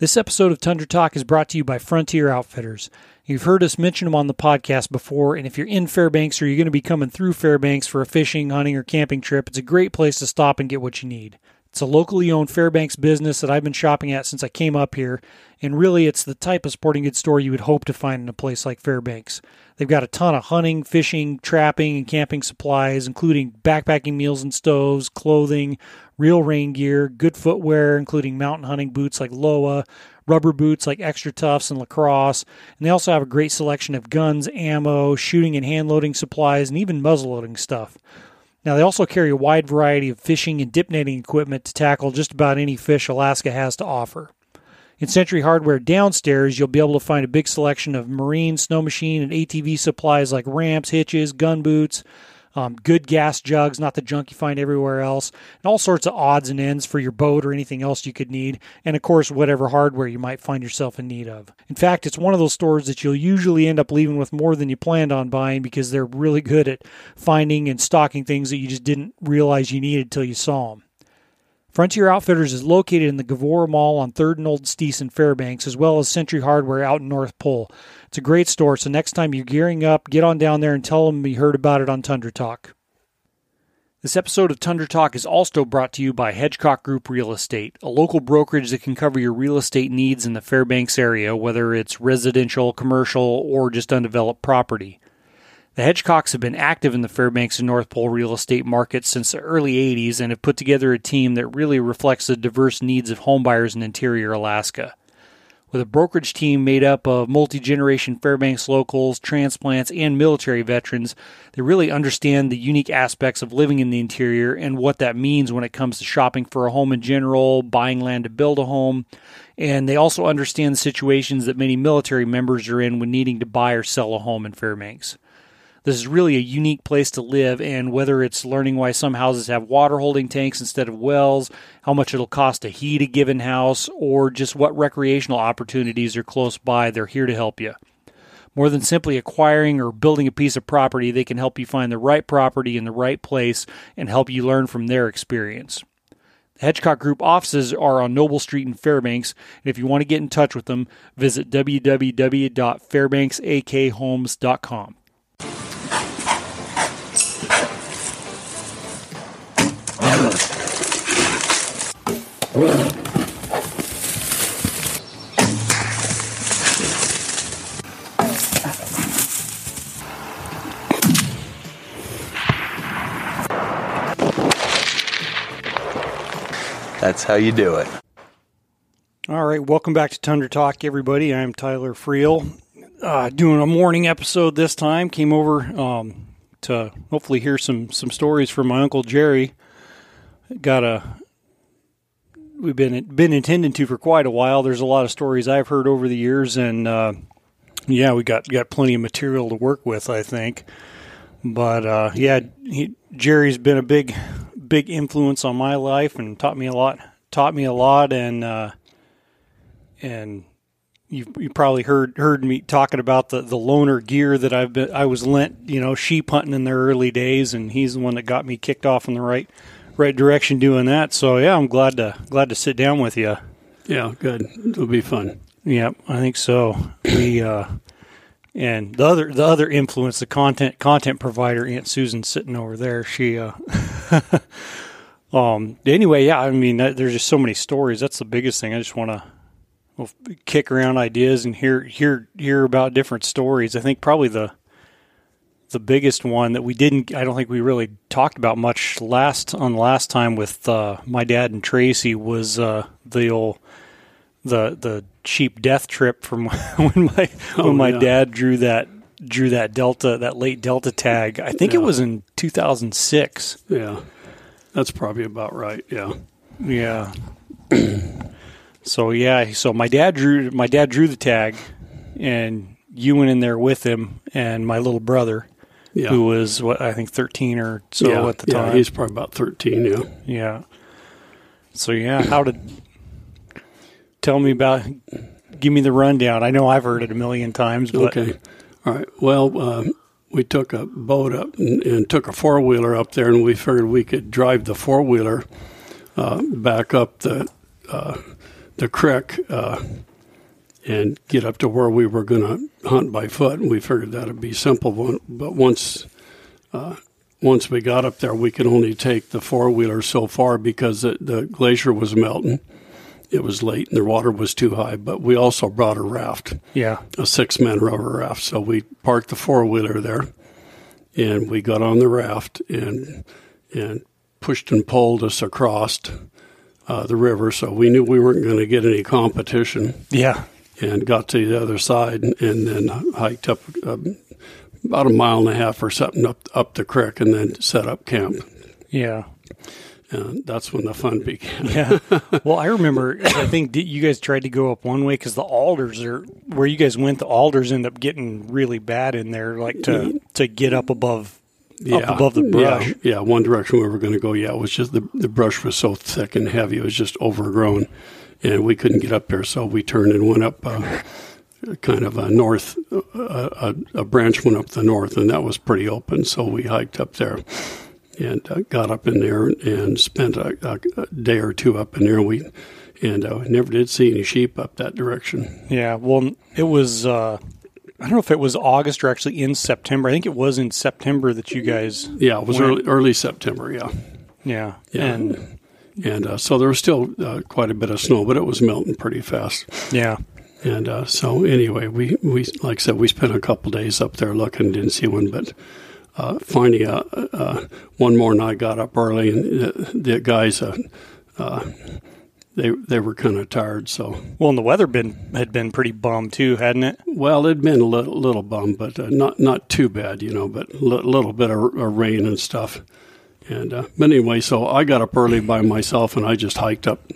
This episode of Tundra Talk is brought to you by Frontier Outfitters. You've heard us mention them on the podcast before, and if you're in Fairbanks or you're going to be coming through Fairbanks for a fishing, hunting, or camping trip, it's a great place to stop and get what you need. It's a locally owned Fairbanks business that I've been shopping at since I came up here, and really it's the type of sporting goods store you would hope to find in a place like Fairbanks. They've got a ton of hunting, fishing, trapping, and camping supplies, including backpacking meals and stoves, clothing, real rain gear, good footwear, including mountain hunting boots like Lowa, rubber boots like XtraTufs and Lacrosse, and they also have a great selection of guns, ammo, shooting and hand loading supplies, and even muzzle loading stuff. Now, they also carry a wide variety of fishing and dip netting equipment to tackle just about any fish Alaska has to offer. In Century Hardware downstairs, you'll be able to find a big selection of marine, snow machine, and ATV supplies like ramps, hitches, gun boots, um, good gas jugs, not the junk you find everywhere else, and all sorts of odds and ends for your boat or anything else you could need, and of course, whatever hardware you might find yourself in need of. In fact, it's one of those stores that you'll usually end up leaving with more than you planned on buying because they're really good at finding and stocking things that you just didn't realize you needed until you saw them. Frontier Outfitters is located in the Gavora Mall on 3rd and Old Steese in Fairbanks, as well as Century Hardware out in North Pole. It's a great store, so next time you're gearing up, get on down there and tell them you heard about it on Tundra Talk. This episode of Tundra Talk is also brought to you by Hedgecock Group Real Estate, a local brokerage that can cover your real estate needs in the Fairbanks area, whether it's residential, commercial, or just undeveloped property. The Hedgecocks have been active in the Fairbanks and North Pole real estate market since the early 80s and have put together a team that really reflects the diverse needs of homebuyers in interior Alaska. With a brokerage team made up of multi generation Fairbanks locals, transplants, and military veterans, they really understand the unique aspects of living in the interior and what that means when it comes to shopping for a home in general, buying land to build a home, and they also understand the situations that many military members are in when needing to buy or sell a home in Fairbanks. This is really a unique place to live, and whether it's learning why some houses have water holding tanks instead of wells, how much it'll cost to heat a given house, or just what recreational opportunities are close by, they're here to help you. More than simply acquiring or building a piece of property, they can help you find the right property in the right place and help you learn from their experience. The Hedgecock Group offices are on Noble Street in Fairbanks, and if you want to get in touch with them, visit www.fairbanksakhomes.com. That's how you do it. All right, welcome back to Tundra Talk, everybody. I'm Tyler Freel, uh, doing a morning episode this time. Came over um, to hopefully hear some some stories from my uncle Jerry. Got a we've been been intending to for quite a while. There's a lot of stories I've heard over the years, and uh, yeah, we got got plenty of material to work with. I think, but uh, yeah, he, Jerry's been a big big influence on my life and taught me a lot. Taught me a lot, and uh, and you you probably heard heard me talking about the, the loaner gear that I've been I was lent you know sheep hunting in the early days, and he's the one that got me kicked off in the right right direction doing that. So yeah, I'm glad to glad to sit down with you. Yeah, good. It'll be fun. Yeah, I think so. We uh, and the other the other influence, the content content provider, Aunt Susan sitting over there. She uh, um anyway, yeah. I mean, there's just so many stories. That's the biggest thing. I just want to we'll kick around ideas and hear hear hear about different stories. I think probably the the biggest one that we didn't I don't think we really talked about much last on last time with uh, my dad and Tracy was uh, the old the the cheap death trip from when my oh, when my yeah. dad drew that drew that delta that late delta tag. I think yeah. it was in 2006. Yeah. That's probably about right. Yeah. Yeah. So yeah, so my dad drew my dad drew the tag, and you went in there with him and my little brother, yeah. who was what I think thirteen or so yeah, at the time. Yeah, he's probably about thirteen. Yeah. Yeah. So yeah, how did tell me about? Give me the rundown. I know I've heard it a million times. But. Okay. All right. Well, uh, we took a boat up and, and took a four wheeler up there, and we figured we could drive the four wheeler uh, back up the. Uh, the creek uh, and get up to where we were going to hunt by foot. And we figured that'd be simple. But once uh, once we got up there, we could only take the four wheeler so far because the, the glacier was melting. It was late and the water was too high. But we also brought a raft, Yeah. a six man rubber raft. So we parked the four wheeler there, and we got on the raft and and pushed and pulled us across uh, the river. So we knew we weren't going to get any competition Yeah. And got to the other side and, and then hiked up um, about a mile and a half or something up up the creek and then set up camp. Yeah. And that's when the fun began. Yeah. well, I remember. I think you guys tried to go up one way because the alders are where you guys went. The alders end up getting really bad in there, like to to get up above up above the brush. Yeah, yeah, one direction we were going to go. Yeah, it was just the the brush was so thick and heavy; it was just overgrown, and we couldn't get up there. So we turned and went up, uh, kind of a north. Uh, a, a branch went up the north, and that was pretty open. So we hiked up there and uh, got up in there and spent a, a, day or two up in there. We and uh, never did see any sheep up that direction. Yeah. Well, it was. Uh, I don't know if it was August or actually in September. I think it was in September that you guys. Yeah, it was When- early, early September. Yeah. Yeah. Yeah. And And uh, so there was still uh, quite a bit of snow, but it was melting pretty fast. yeah. And uh, so anyway, we, we like I said, we spent a couple days up there looking, didn't see one, but uh, finally, uh, uh, one morning I got up early, and the, the guys, uh, uh, they they were kind of tired. So Well, and the weather been had been pretty bummed too, hadn't it? well, it'd been a little, little bum, but uh, not not too bad, you know, but a little bit of, of rain and stuff. And uh, but anyway, so I got up early by myself, and I just hiked up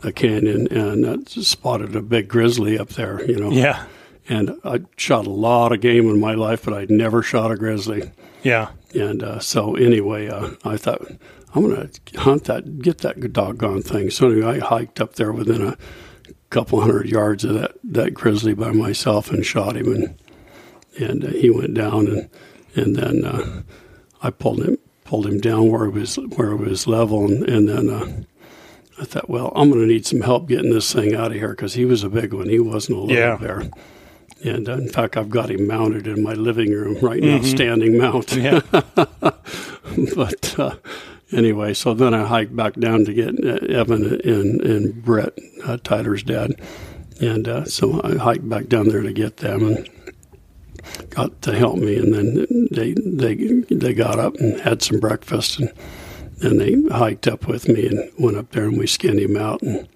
the canyon and uh, spotted a big grizzly up there, you know. Yeah. and I shot a lot of game in my life, but I'd never shot a grizzly. Yeah. And uh, so anyway, uh, I thought I'm going to hunt that, get that doggone thing. So anyway, I hiked up there within a couple hundred yards of that, that grizzly by myself and shot him, and and uh, he went down, and and then uh, I pulled him pulled him down where it was where it was level, and, and then. Uh, I thought, well, I'm going to need some help getting this thing out of here because he was a big one. He wasn't a little Yeah. bear. And uh, in fact, I've got him mounted in my living room right now, standing mount. Yeah. but uh, anyway, so then I hiked back down to get uh, Evan and, and Brett, uh, Tyler's dad. And uh, so I hiked back down there to get them and got to help me. And then they they they got up and had some breakfast and then they hiked up with me and went up there and we skinned him out and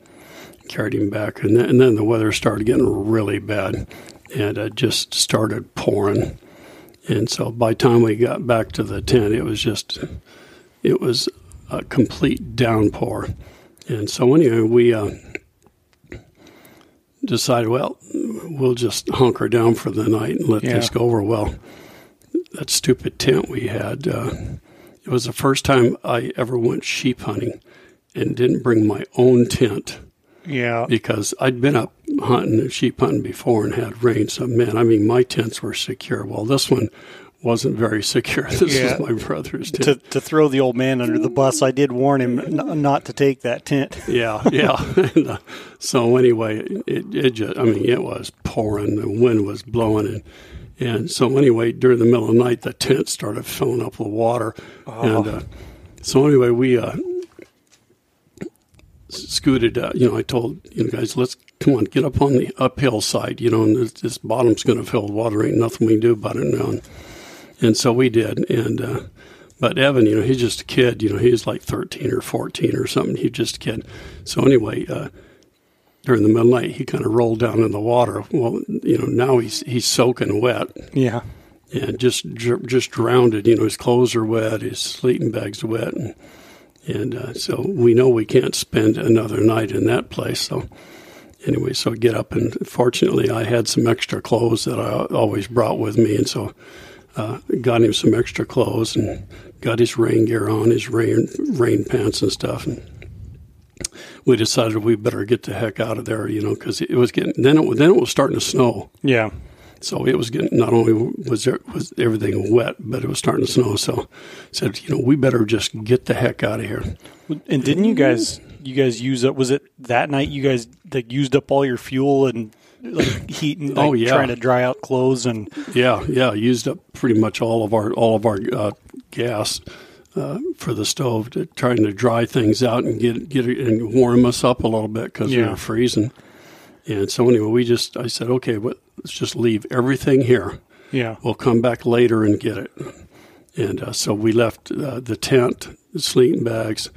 carried him back. And then, and then the weather started getting really bad and it just started pouring. And so by the time we got back to the tent, it was just, it was a complete downpour. And so anyway, we uh, decided, well, we'll just hunker down for the night and let Yeah. this go over. Well, that stupid tent we had, uh, it was the first time I ever went sheep hunting and didn't bring my own tent Yeah. because I'd been up hunting, and sheep hunting before and had rain. So, man, I mean, my tents were secure. Well, this one wasn't very secure. This Yeah. is my brother's tent. To, to throw the old man under the bus, I did warn him n- not to take that tent. yeah, yeah. and, uh, so anyway, it, it just, I mean, it was pouring. The wind was blowing. And, and so anyway, during the middle of the night, the tent started filling up with water. And uh, so anyway, we uh, scooted, uh, you know, I told, you know, guys, let's come on, get up on the uphill side, you know, and this, this bottom's going to fill with water. Ain't nothing we can do about it now. And, and so we did. And, uh, but Evan, you know, he's just a kid. You know, he's like 13 or 14 or something. He's just a kid. So anyway, uh, during the middle of the night, he kind of rolled down in the water. Well, you know, now he's he's soaking wet Yeah. and just just drowned. You know, his clothes are wet, his sleeping bags are wet, and and uh, so we know we can't spend another night in that place. So anyway, so I get up and fortunately I had some extra clothes that I always brought with me, and so uh, got him some extra clothes and got his rain gear on, his rain rain pants and stuff, and we decided we better get the heck out of there, you know, because it was getting then it then it was starting to snow. Yeah. So it was getting not only was there was everything wet, but it was starting to snow. So I said, you know, we better just get the heck out of here. And didn't you guys you guys use up? Was it that night you guys like used up all your fuel and like heating? Like, Oh, yeah. trying to dry out clothes and Yeah, yeah, used up pretty much all of our all of our uh, gas uh, for the stove, to, trying to dry things out and get get it and warm us up a little bit because we were freezing. And so anyway, we just I said, okay, what, let's just leave everything here. yeah, We'll come back later and get it. And uh, so we left uh, the tent, the sleeping bags,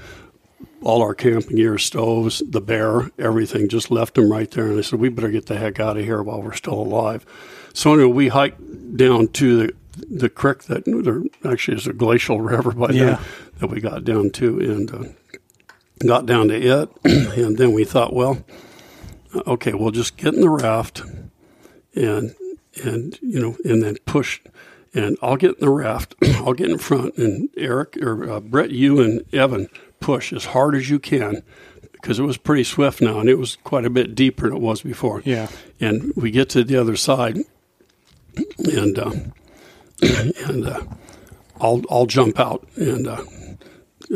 all our camping gear, stoves, the bear, everything, just left them right there. And I said, we better get the heck out of here while we're still alive. So anyway, we hiked down to the the creek that there actually is a glacial river by Yeah. then that we got down to and uh, got down to it. and then we thought, well, okay, we'll just get in the raft and and you know and then push and I'll get in the raft I'll get in front and Eric or uh, Brett you and Evan push as hard as you can because it was pretty swift now and it was quite a bit deeper than it was before yeah, and we get to the other side and uh, and uh, I'll I'll jump out and uh,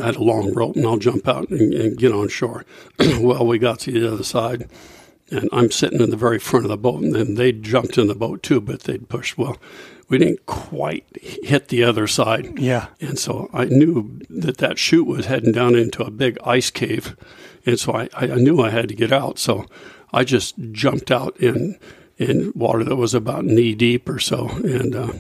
I had a long rope and I'll jump out and, and get on shore. well, we got to the other side and I'm sitting in the very front of the boat and then they jumped in the boat too, but they'd pushed. Well, we didn't quite hit the other side. yeah, And so I knew that that chute was heading down into a big ice cave. And so I, I knew I had to get out. So I just jumped out in, in water that was about knee deep or so, and uh,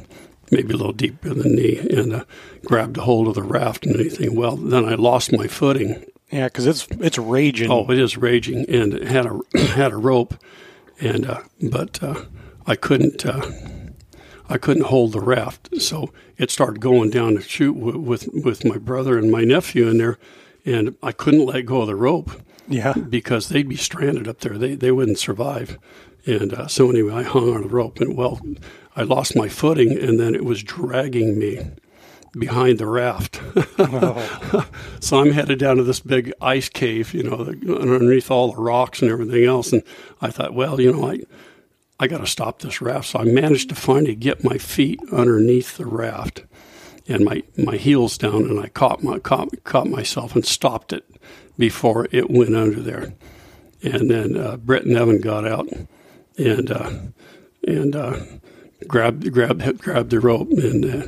maybe a little deeper than knee, and uh, grabbed a hold of the raft and anything. Well, then I lost my footing. yeah. Because it's it's raging. Oh, it is raging, and it had a had a rope, and uh, but uh, I couldn't uh, I couldn't hold the raft, so it started going down the chute with, with with my brother and my nephew in there, and I couldn't let go of the rope yeah, because they'd be stranded up there. They they wouldn't survive, and uh, so anyway, I hung on the rope, and well, I lost my footing, and then it was dragging me behind the raft. so I'm headed down to this big ice cave, you know, underneath all the rocks and everything else. And I thought, well, you know, I I got to stop this raft. So I managed to finally get my feet underneath the raft and my, my heels down, and I caught my caught, caught myself and stopped it before it went under there. And then uh, Brett and Evan got out and uh, and uh, grabbed grabbed grabbed the rope and uh,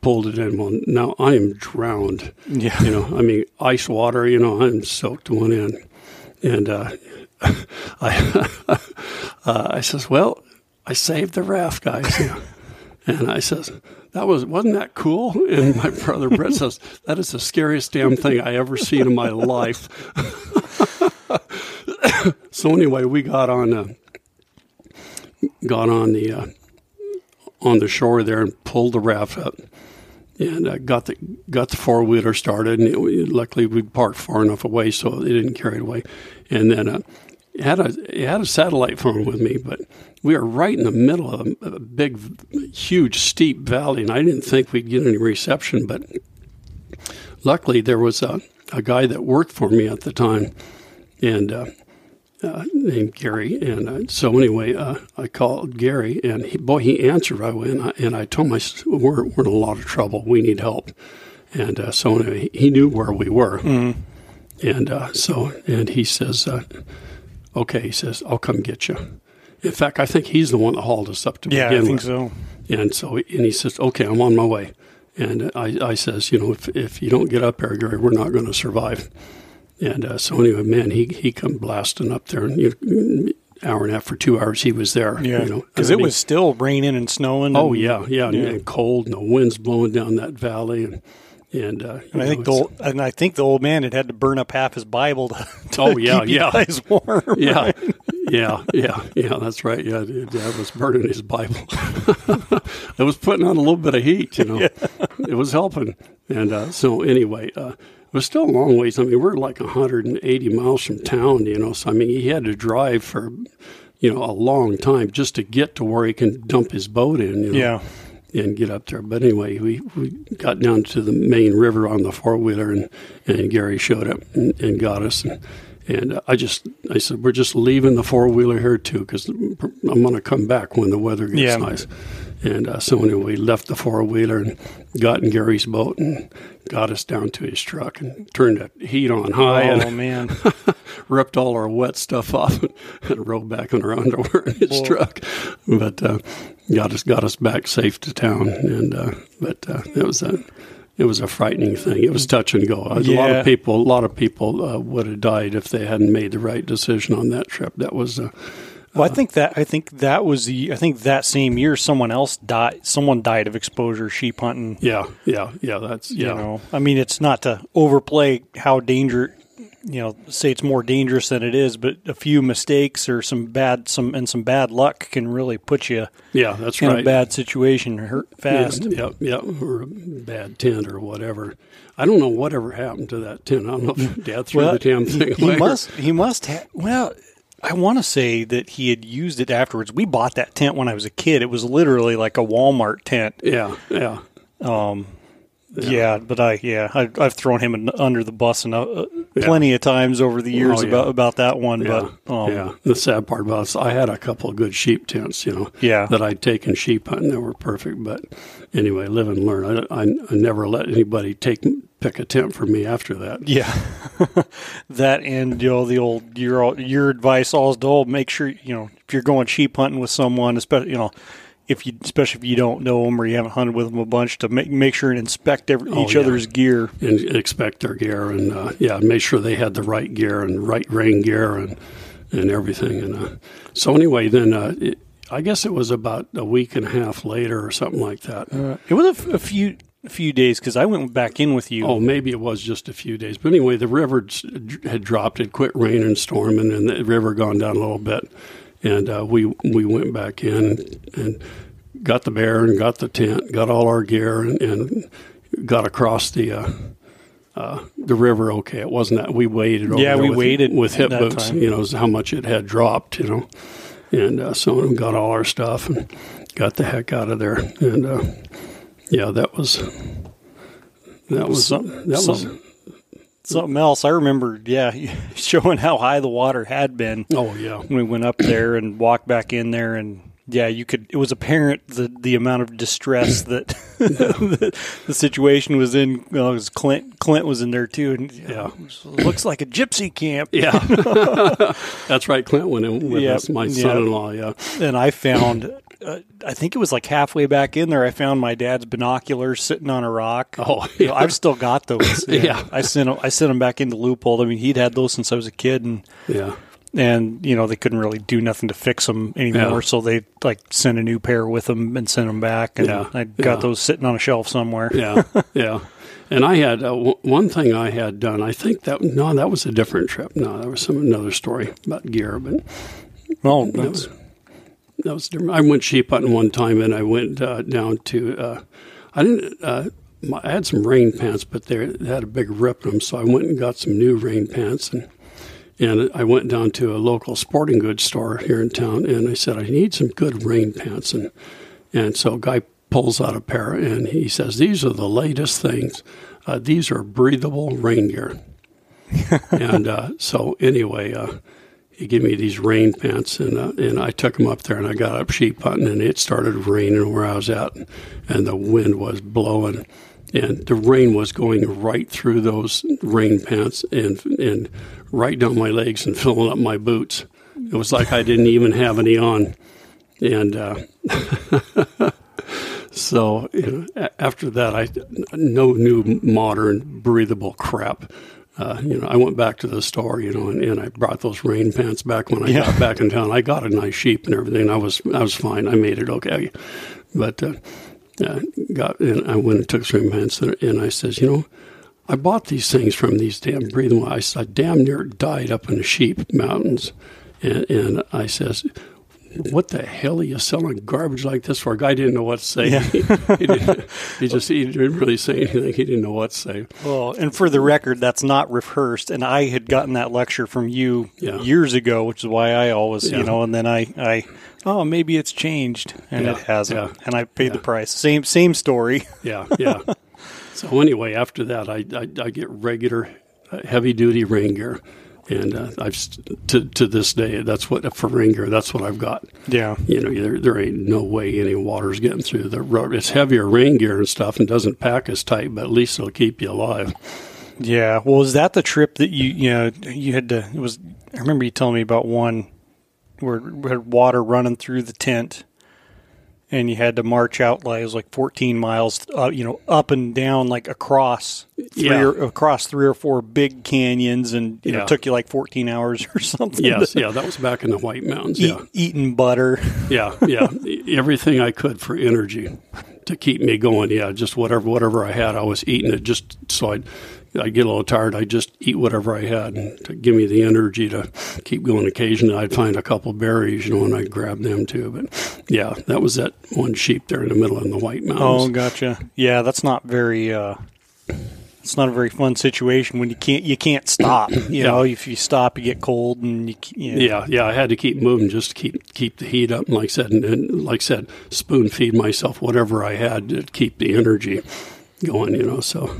pulled it in. Well, now I am drowned. yeah. You know, I mean, ice water. You know, I'm soaked to one end, and uh, I uh, I says, "Well, I saved the raft, guys." And I says, "That was wasn't that cool?" And my brother Brett says, "That is the scariest damn thing I ever seen in my life." so anyway, we got on uh, got on the uh, on the shore there and pulled the raft up and uh, got the got the four wheeler started. And it, luckily, we parked far enough away so it didn't carry it away. And then uh, had a it had a satellite phone with me, but we were right in the middle of a, a big, huge, steep valley, and I didn't think we'd get any reception. But luckily, there was a, a guy that worked for me at the time, and. Uh, uh, named Gary, and uh, so anyway, uh, I called Gary, and he, boy, he answered right away, and I, and I told him, we're, we're in a lot of trouble, we need help, and uh, so anyway, he knew where we were, and uh, so and he says, uh, okay, he says, I'll come get you. In fact, I think he's the one that hauled us up to Yeah, I begin think with. so. And so, and he says, "Okay, I'm on my way." And I, I says, "You know, if if you don't get up there, Gary, we're not going to survive." And uh, so anyway, man, he he come blasting up there, and you hour and a half for two hours, he was there. Yeah, you know, because I it was still raining and snowing. Oh and- yeah, yeah, Yeah. and cold, and the winds blowing down that valley, and and uh, And I think the old, and I think the old man had had to burn up half his Bible to, to Oh, yeah, yeah. guys warm. yeah, yeah, yeah, yeah. That's right. Yeah, Dad was burning his Bible. it was putting on a little bit of heat. You know, it was helping. And uh, so anyway, uh, it was still a long ways. I mean, we're like 180 miles from town. You know, so I mean, he had to drive for you know a long time just to get to where he can dump his boat in. You know? Yeah. And get up there. But anyway, we, we got down to the main river on the four wheeler, and, and Gary showed up and, and got us. And, And uh, I just, I said, we're just leaving the four wheeler here too, because I'm going to come back when the weather gets Yeah. nice. And uh, so anyway, we left the four wheeler and got in Gary's boat and got us down to his truck and turned the heat on high Oh and man, ripped all our wet stuff off and rode back in our underwear in his Boy. truck. But uh, got us got us back safe to town. And uh, but uh, it was a it was a frightening thing. It was touch and go. A lot of people a lot of people uh, would have died if they hadn't made the right decision on that trip. That was. Uh, well, I think that I think that was the I think that same year someone else died. Someone died of exposure sheep hunting. yeah, yeah, yeah. That's yeah. You know, I mean, it's not to overplay how danger. You know, say it's more dangerous than it is, but a few mistakes or some bad some and some bad luck can really put you yeah, that's in right. a bad situation hurt fast. Yeah, yeah, yeah, or a bad tent or whatever. I don't know whatever happened to that tent. I don't know if Dad threw the damn thing he, away. he must. He must have. Well, I want to say that he had used it afterwards. We bought that tent when I was a kid. It was literally like a Walmart tent. Yeah, yeah. Um, Yeah, but I yeah I, I've thrown him in, under the bus and uh, plenty of times over the years Oh, yeah. about about that one. Yeah, But um, yeah. The sad part about it is I had a couple of good sheep tents, you know, Yeah. that I'd taken sheep hunting that were perfect. But anyway, live and learn. I, I, I never let anybody take pick a tent for me after that. Yeah, that and you know the old your your advice always to make sure you know if you're going sheep hunting with someone, especially you know if you especially if you don't know them or you haven't hunted with them a bunch, to make make sure and inspect every, each yeah. other's gear. And expect their gear and uh, yeah, make sure they had the right gear and right rain gear and and everything. And uh, so anyway, then uh, it, I guess it was about a week and a half later or something like that. It was a, f- a few a few days because I went back in with you. Oh, maybe it was just a few days. But anyway, the river had dropped. It quit raining and storming, and the river gone down a little bit. And uh, we we went back in and got the bear and got the tent, got all our gear, and, and got across the. Uh, uh, the river, okay, it wasn't that we waded over Yeah, we with, waded with hip boots. time. You know, how much it had dropped. You know, and uh, so we got all our stuff and got the heck out of there. And uh, yeah, that was that was Some- that was Something else. I remember, yeah, showing how high the water had been oh yeah. when we went up there and walked back in there. And yeah you could it was apparent the the amount of distress that the, the situation was in well, 'cause clint clint was in there too. And yeah it looks like a gypsy camp. Yeah. That's right. Clint went in with Yeah, us my son-in-law yeah. And i found uh, i think it was like halfway back in there i found my dad's binoculars sitting on a rock oh You know, I've still got those. Yeah. I sent 'em- I sent them back into Leupold. I mean, he'd had those since I was a kid, and yeah and you know they couldn't really do nothing to fix them anymore Yeah. so they like sent a new pair with them and sent them back and Yeah, i got yeah. those sitting on a shelf somewhere yeah yeah and I had uh, w- one thing I had done I think that no that was a different trip no that was some another story about gear but well that that's, was that was different. I went sheep hunting one time, and I went uh, down to. Uh, I didn't. Uh, my, I had some rain pants, but they they had a big rip in them, so I went and got some new rain pants, and and I went down to a local sporting goods store here in town, and I said I need some good rain pants, and and so a guy pulls out a pair, and he says these are the latest things. Uh, these are breathable rain gear. and uh, so anyway, uh, he gave me these rain pants, and uh, and I took them up there, and I got up sheep hunting, and it started raining where I was at, and the wind was blowing, and the rain was going right through those rain pants and and right down my legs and filling up my boots. It was like I didn't even have any on, and. Uh, So you know, after that, I no new modern breathable crap. Uh, you know, I went back to the store, you know, and, and I brought those rain pants back when I Yeah. got back in town. I got a nice sheep and everything. I was I was fine. I made it okay, but uh, uh, got and I went and took some rain pants and, and I says, you know, I bought these things from these damn breathing. I, I damn near died up in the sheep mountains, and, and I says, "What the hell are you selling garbage like this for?" A guy didn't know what to say. Yeah. he, he just he didn't really say anything. He didn't know what to say. well and for the record that's not rehearsed and i had gotten that lecture from you Yeah. years ago which is why i always Yeah. you know and then i i oh maybe it's changed and it hasn't yeah, and i paid the price same same story Yeah, yeah. so anyway, after that, I I, I get regular uh, heavy duty rain gear, And uh, I've to to this day, that's what for rain gear. That's what I've got. Yeah. You know, there, there ain't no way any water's getting through the road. It's heavier rain gear and stuff, and doesn't pack as tight, but at least it'll keep you alive. Yeah. Well, was that the trip that you you know you had to? It was. I remember you telling me about one where we had water running through the tent, and you had to march out like it was like 14 miles, uh, you know, up and down like across three Yeah. or across three or four big canyons, and you Yeah. it took you like 14 hours or something. Yes, yeah, that was back in the White Mountains. Eat, Yeah, eating butter. yeah, yeah. Everything I could for energy to keep me going. Yeah, just whatever whatever I had, I was eating it just so I'd. I get a little tired. I just eat whatever I had to give me the energy to keep going. Occasionally, I'd find a couple berries, you know, and I'd grab them too. But yeah, that was that one sheep there in the middle in the White Oh, gotcha. Yeah, that's not very. uh It's not a very fun situation when you can't you can't stop. You Yeah. know, if you stop, you get cold, and you, you know, Yeah, yeah, I had to keep moving just to keep keep the heat up. And like I said, and, and like I said, spoon feed myself whatever I had to keep the energy going. You know, so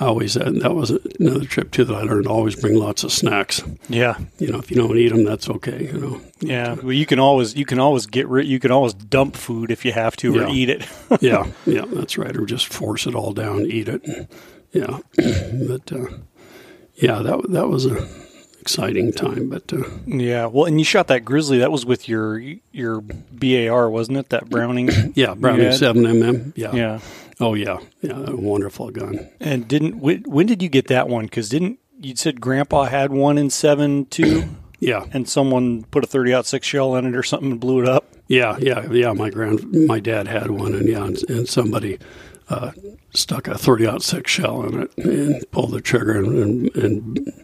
I always that, that was another trip too that I learned. Always bring lots of snacks. yeah, You know, if you don't eat them, that's okay. You know. yeah. Well, you can always you can always get rid. You can always dump food if you have to, or eat it. yeah, yeah, that's right. Or just force it all down, eat it. Yeah, but uh, yeah, that that was a exciting time. But uh, yeah. Well, and you shot that grizzly. That was with your your BAR, wasn't it? That Browning. yeah, Browning seven mm. Yeah. Yeah. Oh yeah, yeah, a wonderful gun. And didn't when, when did you get that one? Because didn't you said Grandpa had one in seven two, Yeah, and someone put a thirty ought six shell in it or something and blew it up. Yeah, yeah, yeah. My grand, my dad had one, and yeah, and, and somebody uh, stuck a thirty ought six shell in it and pulled the trigger and, and, and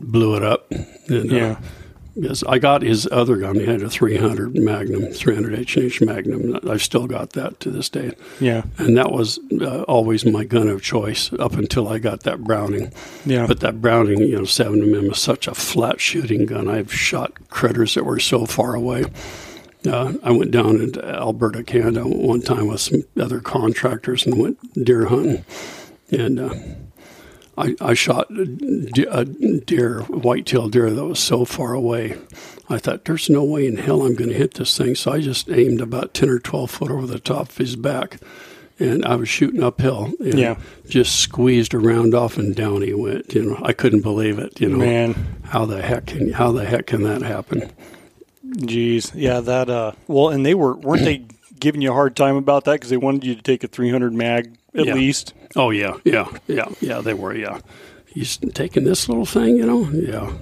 blew it up. And, Yeah. Uh, yes, I got his other gun. He had a three hundred Magnum, three hundred H and H Magnum. I've still got that to this day. Yeah. And that was uh, always my gun of choice up until I got that Browning. Yeah. But that Browning, you know, 7 mm is such a flat shooting gun. I've shot critters that were so far away. Uh, I went down into Alberta, Canada one time with some other contractors and went deer hunting. And uh, I, I shot a de- a deer, white-tailed deer that was so far away. I thought, there's no way in hell I'm going to hit this thing. So I just aimed about 10 or 12 foot over the top of his back. And I was shooting uphill and Yeah. just squeezed around off and down he went. You know, I couldn't believe it. You know, Man. how the heck can how the heck can that happen? Jeez, yeah, that. uh Well, and they were weren't they giving you a hard time about that because they wanted you to take a 300 mag at Yeah. least? Oh yeah, yeah, yeah, yeah. They were. Yeah, he's taking this little thing. You know. Yeah.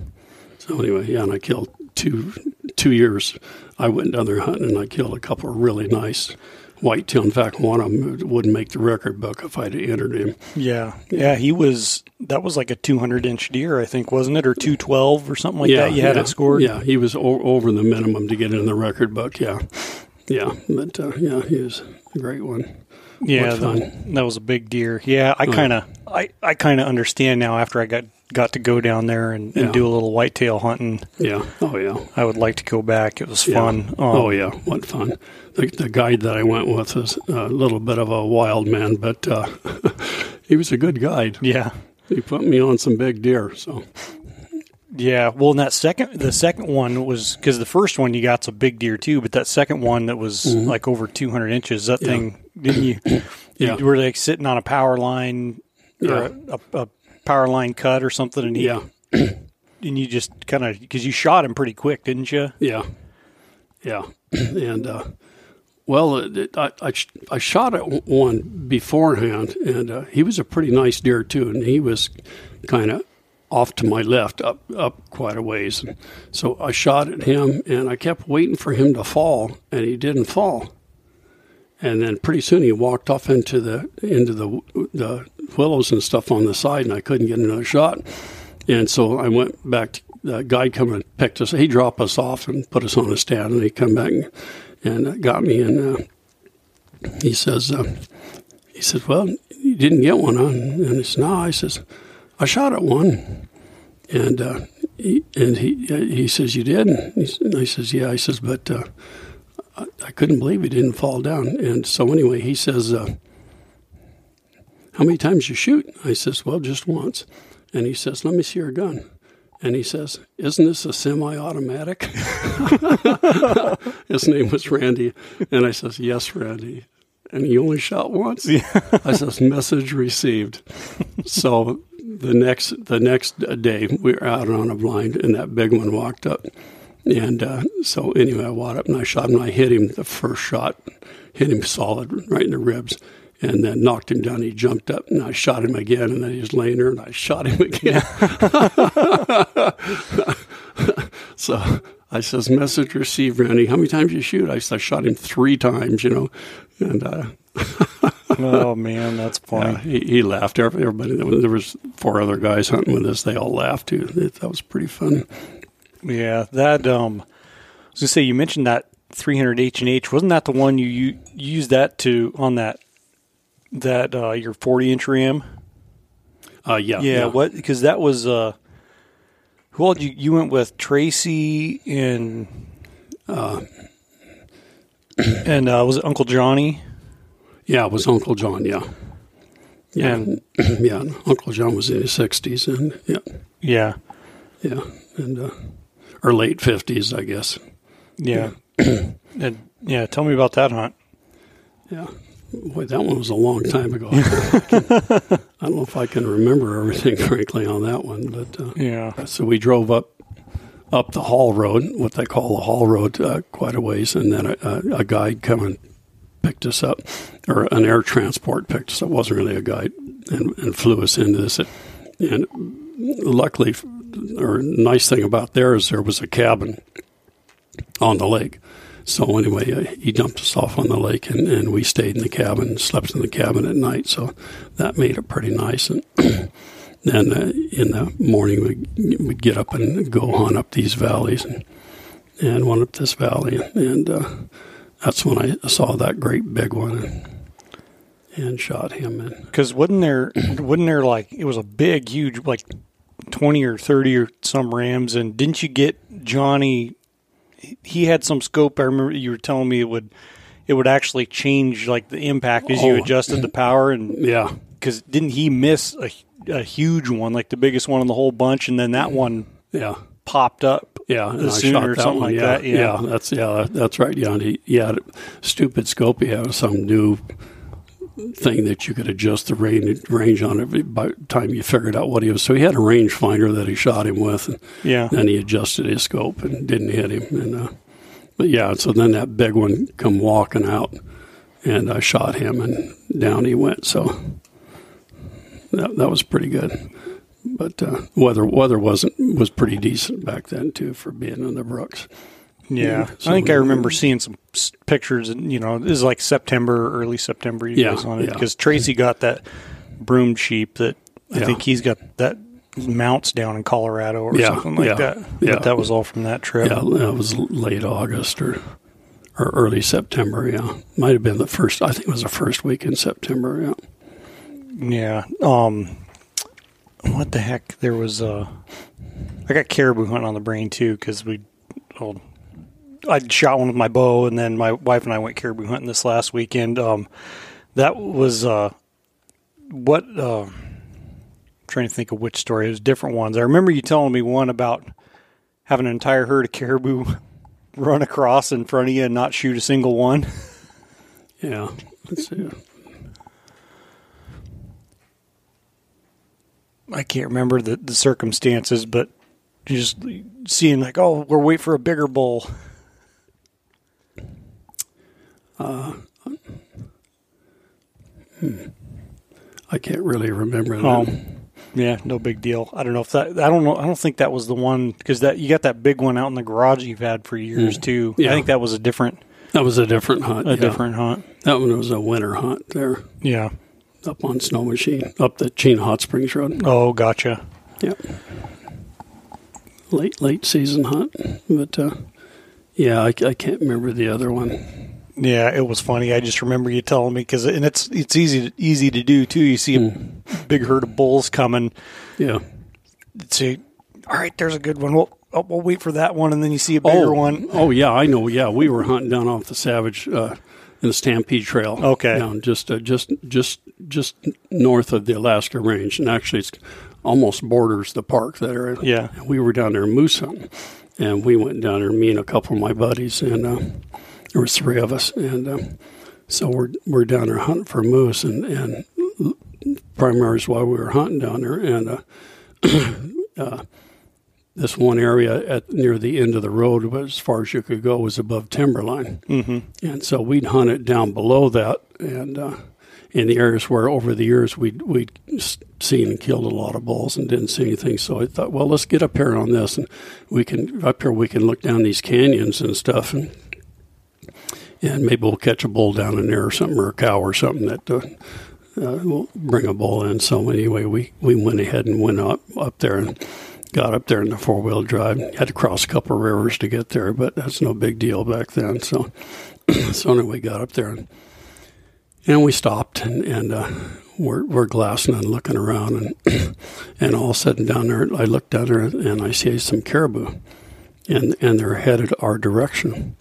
So anyway, yeah, and I killed two two years. I went down there hunting and I killed a couple of really nice whitetail. In fact, one of them wouldn't make the record book if I'd entered him. Yeah, yeah, he was. That was like a 200 inch deer, I think, wasn't it, or 212 or something like yeah, that? You had yeah, it scored. Yeah, he was o- over the minimum to get in the record book. Yeah, yeah, but uh, yeah, he was a great one. Yeah, that, that was a big deer. Yeah, I kind of, I, I kind of understand now after I got got to go down there and, and Yeah. do a little whitetail hunting. Yeah. Oh yeah. I would like to go back. It was Yeah. fun. Um, oh yeah, what fun! The, the guide that I went with was a little bit of a wild man, but uh, he was a good guide. yeah. He put me on some big deer. So Yeah, well, in that second, the second one was because the first one you got's a big deer too, but that second one that was like over 200 inches, that thing didn't you? Yeah. you were like sitting on a power line or Yeah. a, a, power line cut or something, and he, yeah, and you just kind of because you shot him pretty quick, didn't you? yeah, yeah, and uh, well, it- I, I I shot at one beforehand, and uh, he was a pretty nice deer too, and he was kind of off to my left, up up quite a ways. So I shot at him, and I kept waiting for him to fall, and he didn't fall. And then pretty soon he walked off into the into the the willows and stuff on the side, and I couldn't get another shot. And so I went back. To, the guy come and picked us. He dropped us off and put us on a stand, and he come back and, and got me. And uh, he says, uh, he says, well, you didn't get one, huh? And I said, no. I says, I shot at one. And uh, he, and he he says, you did? And he and I says, yeah. I says, but uh, I, I couldn't believe he didn't fall down. And so anyway, he says, uh, how many times you shoot? I says, well, just once. And he says, let me see your gun. And he says, Isn't this a semi automatic? His name was Randy. And I says, Yes, Randy. And he only shot once. I says, Message received. so the next the next day we were out on a blind and that big one walked up. And uh, so anyway, I walked up and I shot him. And I hit him the first shot, hit him solid right in the ribs and then knocked him down. He jumped up, and I shot him again, and then he was laying there, and I shot him again. so I says, "Message received, Randy. How many times you shoot?" I said, "I shot him three times, you know." And uh, oh man, that's funny. yeah, he, he laughed. Everybody, there was four other guys hunting with us. They all laughed too. That was pretty fun. Yeah, that. Um, I was gonna say you mentioned that 300 H and H. Wasn't that the one you, you used that to on that that uh, your 40 inch rim? Uh, yeah, Yeah, what? Because that was uh, who all you you went with Tracy and uh, and uh, was it Uncle Johnny? Yeah, it was Uncle John. Yeah, yeah, And- yeah. Uncle John was in his sixties, and yeah, Yeah, yeah, and uh, or late fifties, I guess. yeah, and yeah. Tell me about that hunt. Yeah. Boy, that one was a long time ago. I, can, I don't know if I can remember everything, frankly, on that one. But uh, Yeah, so we drove up up the Haul Road, what they call the Haul Road, uh, quite a ways, and then a, a, a guide come and picked us up, or an air transport picked us up. It wasn't really a guide, and, and flew us into this. And luckily, or nice thing about there is there was a cabin on the lake. So anyway, uh, he dumped us off on the lake, and, and we stayed in the cabin, slept in the cabin at night. So that made it pretty nice. And then uh, in the morning, we would get up and go on up these valleys, and and went up this valley, and uh, that's when I saw that great big one, and, and shot him. Because wasn't there wasn't there like it was a big, huge like twenty or thirty or some rams, and didn't you get Johnny? He had some scope. I remember you were telling me it would it would actually change like the impact as you Oh. adjusted the power and yeah, because didn't he miss a, a huge one like the biggest one in the whole bunch and then that one yeah. popped up Yeah, sooner shot or something one. like yeah, that, yeah. that's yeah, that- that's right. Yeah, he, he had a stupid scope. He had some new thing that you could adjust the range range on it by the time you figured out what he was. So he had a rangefinder that he shot him with, and yeah then he adjusted his scope and didn't hit him. And uh, but yeah, so then that big one come walking out, and I shot him, and down he went. So that that was pretty good. But uh, weather weather wasn't was pretty decent back then too for being in the Brooks. Yeah I think I remember seeing some pictures and you know this is like September early September you Yeah, guys on it yeah. because Tracy got that broom sheep that I Yeah. think he's got that mounts down in Colorado or Yeah, something like yeah, that yeah. but that was all from that trip Yeah, that was late August or or early September. Yeah, might have been the first. I think it was the first week in September. Yeah. Yeah. Um, what the heck? There was uh, I got caribou hunting on the brain too because we, well, I shot one with my bow, and then my wife and I went caribou hunting this last weekend. Um, that was uh, what? Uh, I'm trying to think of which story. It was different ones. I remember you telling me one about having an entire herd of caribou run across in front of you and not shoot a single one. Yeah. Let's see. I can't remember the, the circumstances, but just seeing like, oh, we're waiting for a bigger bull. Hmm. I can't really remember that. Oh, yeah, no big deal. I don't know if that. I don't know. I don't think that was the one because that you got that big one out in the garage you've had for years mm. too. Yeah. I think that was a different That was a different hunt. a yeah. different hunt. That one was a winter hunt there Yeah. up on Snow Machine, up the Chena Hot Springs Road. Oh, gotcha. Yeah. Late late season hunt, but uh, yeah, I, I can't remember the other one. Yeah, it was funny. I just remember you telling me because and it's it's easy to, easy to do too. You see a big herd of bulls coming. Yeah. See, all right, there's a good one. We'll oh, we'll wait for that one, and then you see a bigger oh, one. Oh yeah, I know. Yeah, we were hunting down off the Savage uh, in the Stampede Trail. Okay. down just uh, just just just north of the Alaska Range, and actually it's almost borders the park there. Yeah. We were down there moose hunting, and we went down there. Me and a couple of my buddies, and uh, there was three of us, and um, so we're we're down there hunting for moose, and and primarily is why we were hunting down there, and. Uh, uh, this one area at near the end of the road, as far as you could go, was above timberline, Mm-hmm. and so we'd hunt it down below that, and uh, in the areas where over the years we'd we'd seen and killed a lot of bulls and didn't see anything. So I thought, well, let's get up here on this, and we can up here we can look down these canyons and stuff, and and maybe we'll catch a bull down in there or something, or a cow or something that. Uh, uh, will bring a bull in. So anyway, we, we went ahead and went up up there and got up there in the four wheel drive. Had to cross a couple of rivers to get there, but that's no big deal back then. So so anyway, we got up there and and we stopped and, and uh, we're we're glassing and looking around and and all of a sudden down there, I look down there and I see some caribou, and and they're headed our direction.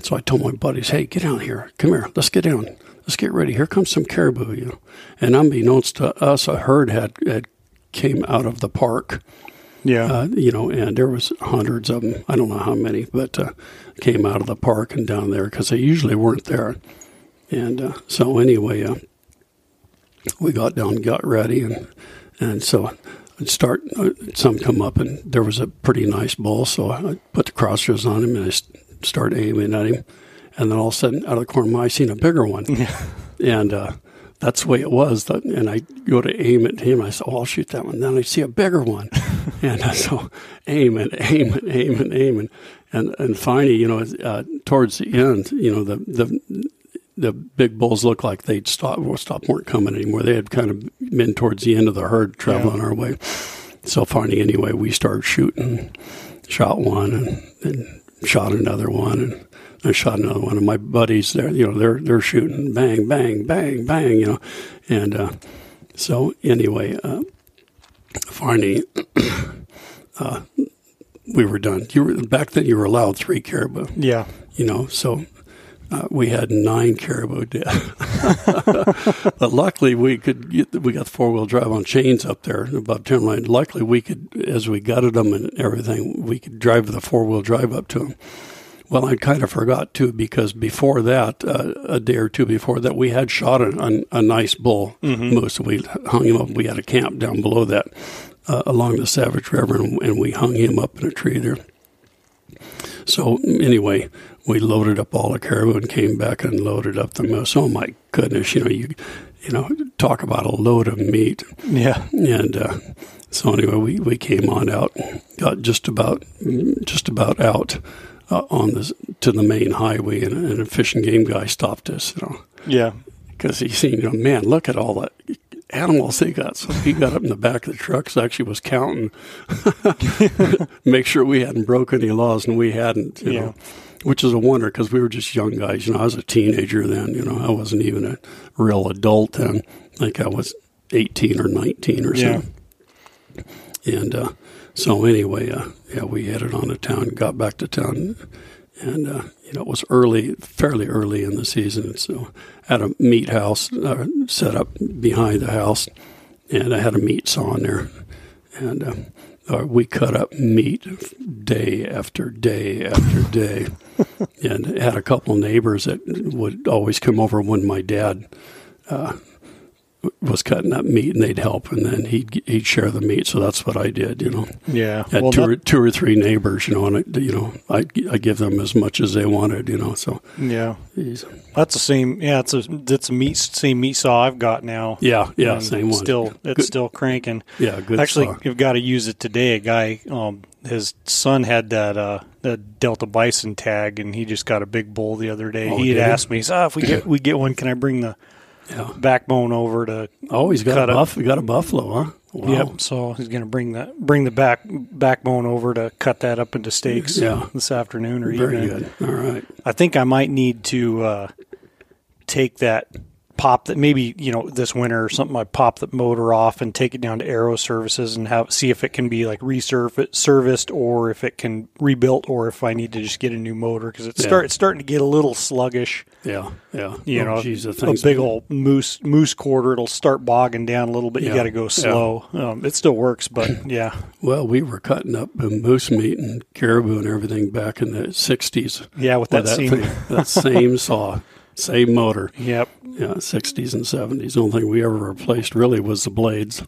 So I told my buddies, "Hey, get down here. Come here. Let's get down. Let's get ready. Here comes some caribou." You know, and unbeknownst to us, a herd had had came out of the park. Yeah. Uh, you know, and there was hundreds of them. I don't know how many, but uh, came out of the park and down there because they usually weren't there. And uh, so anyway, uh, we got down, got ready, and and so I'd start. Uh, some come up, and there was a pretty nice bull. So I put the crosshairs on him, and I start aiming at him. And then all of a sudden, out of the corner of my eye, I seen a bigger one, and uh, that's the way it was. That, and I go to aim at him. I said, "Oh, I'll shoot that one." Then I see a bigger one, and uh, so aim and aim and aim and aim and and, and finally, you know, uh, towards the end, you know, the the the big bulls looked like they'd stop well, stop weren't coming anymore. They had kind of been towards the end of the herd traveling our way. So finally, anyway, we started shooting. Shot one and, and shot another one and I shot another one. of my buddies, there, you know, they're they're shooting bang, bang, bang, bang, you know, and uh, so anyway, uh, finally. Uh, we were done. You were back then. You were allowed three caribou yeah. you know, so uh, we had nine caribou dead. but luckily, we could get, we got the four wheel drive on chains up there above timberline. Luckily, we could, as we gutted them and everything, we could drive the four wheel drive up to them. Well, I kind of forgot too because before that, uh, a day or two before that, we had shot a, a, a nice bull moose. We hung him up. We had a camp down below that uh, along the Savage River, and, and we hung him up in a tree there. So anyway, we loaded up all the caribou and came back and loaded up the moose. Oh my goodness, you know you, you know, talk about a load of meat. Yeah. And uh, so anyway, we, we came on out, got just about just about out uh, on the to the main highway, and, and a fish and game guy stopped us, you know, Yeah. because he seen, you know, man, look at all that animals they got. So he got up in the back of the truck, so actually was counting, make sure we hadn't broken any laws, and we hadn't, you Yeah. know. Which is a wonder because we were just young guys. You know, I was a teenager then. You know, I wasn't even a real adult then. Like I was eighteen or nineteen or Yeah. something. And uh, so anyway, uh, yeah, we headed on to town, got back to town, and uh, you know it was early, fairly early in the season. So had a meat house uh, set up behind the house, and I had a meat saw in there, and uh, uh, we cut up meat day after day after day, and had a couple neighbors that would always come over when my dad was cutting up meat and they'd help and then he'd he'd share the meat so that's what I did you know Yeah. had Well, two, that- or, two or three neighbors you know and I, you know I I give them as much as they wanted you know so yeah. geez. That's the same. Yeah, it's a it's a meat same meat saw I've got now. yeah yeah same one Still, it's Good- still cranking. yeah good Actually, saw. you've got to use it today. A guy, um, his son had that uh, that Delta Bison tag, and he just got a big bull the other day. Oh, he had asked me, oh, if we get we get one, can I bring the yeah backbone over to? oh he's got Cut a buff we got a buffalo huh wow. Yep. So he's going to bring that bring the back backbone over to cut that up into steaks. Yeah. This afternoon or very evening. good all right I think I might need to uh, take that pop that maybe you know this winter or something. I pop the motor off and take it down to Aero Services and have see if it can be like resurfaced, serviced, or if it can rebuilt, or if I need to just get a new motor because it's Yeah. start it's starting to get a little sluggish. Yeah, yeah. You Oh, know, geez, a big old moose moose quarter. It'll start bogging down a little bit. You got to go Yeah. slow. Um, it still works, but yeah, Well, we were cutting up moose meat and caribou and everything back in the '60s. yeah. With with that, same, thing- that same saw, same motor. yep. Yeah, '60s and '70s. The only thing we ever replaced really was the blades.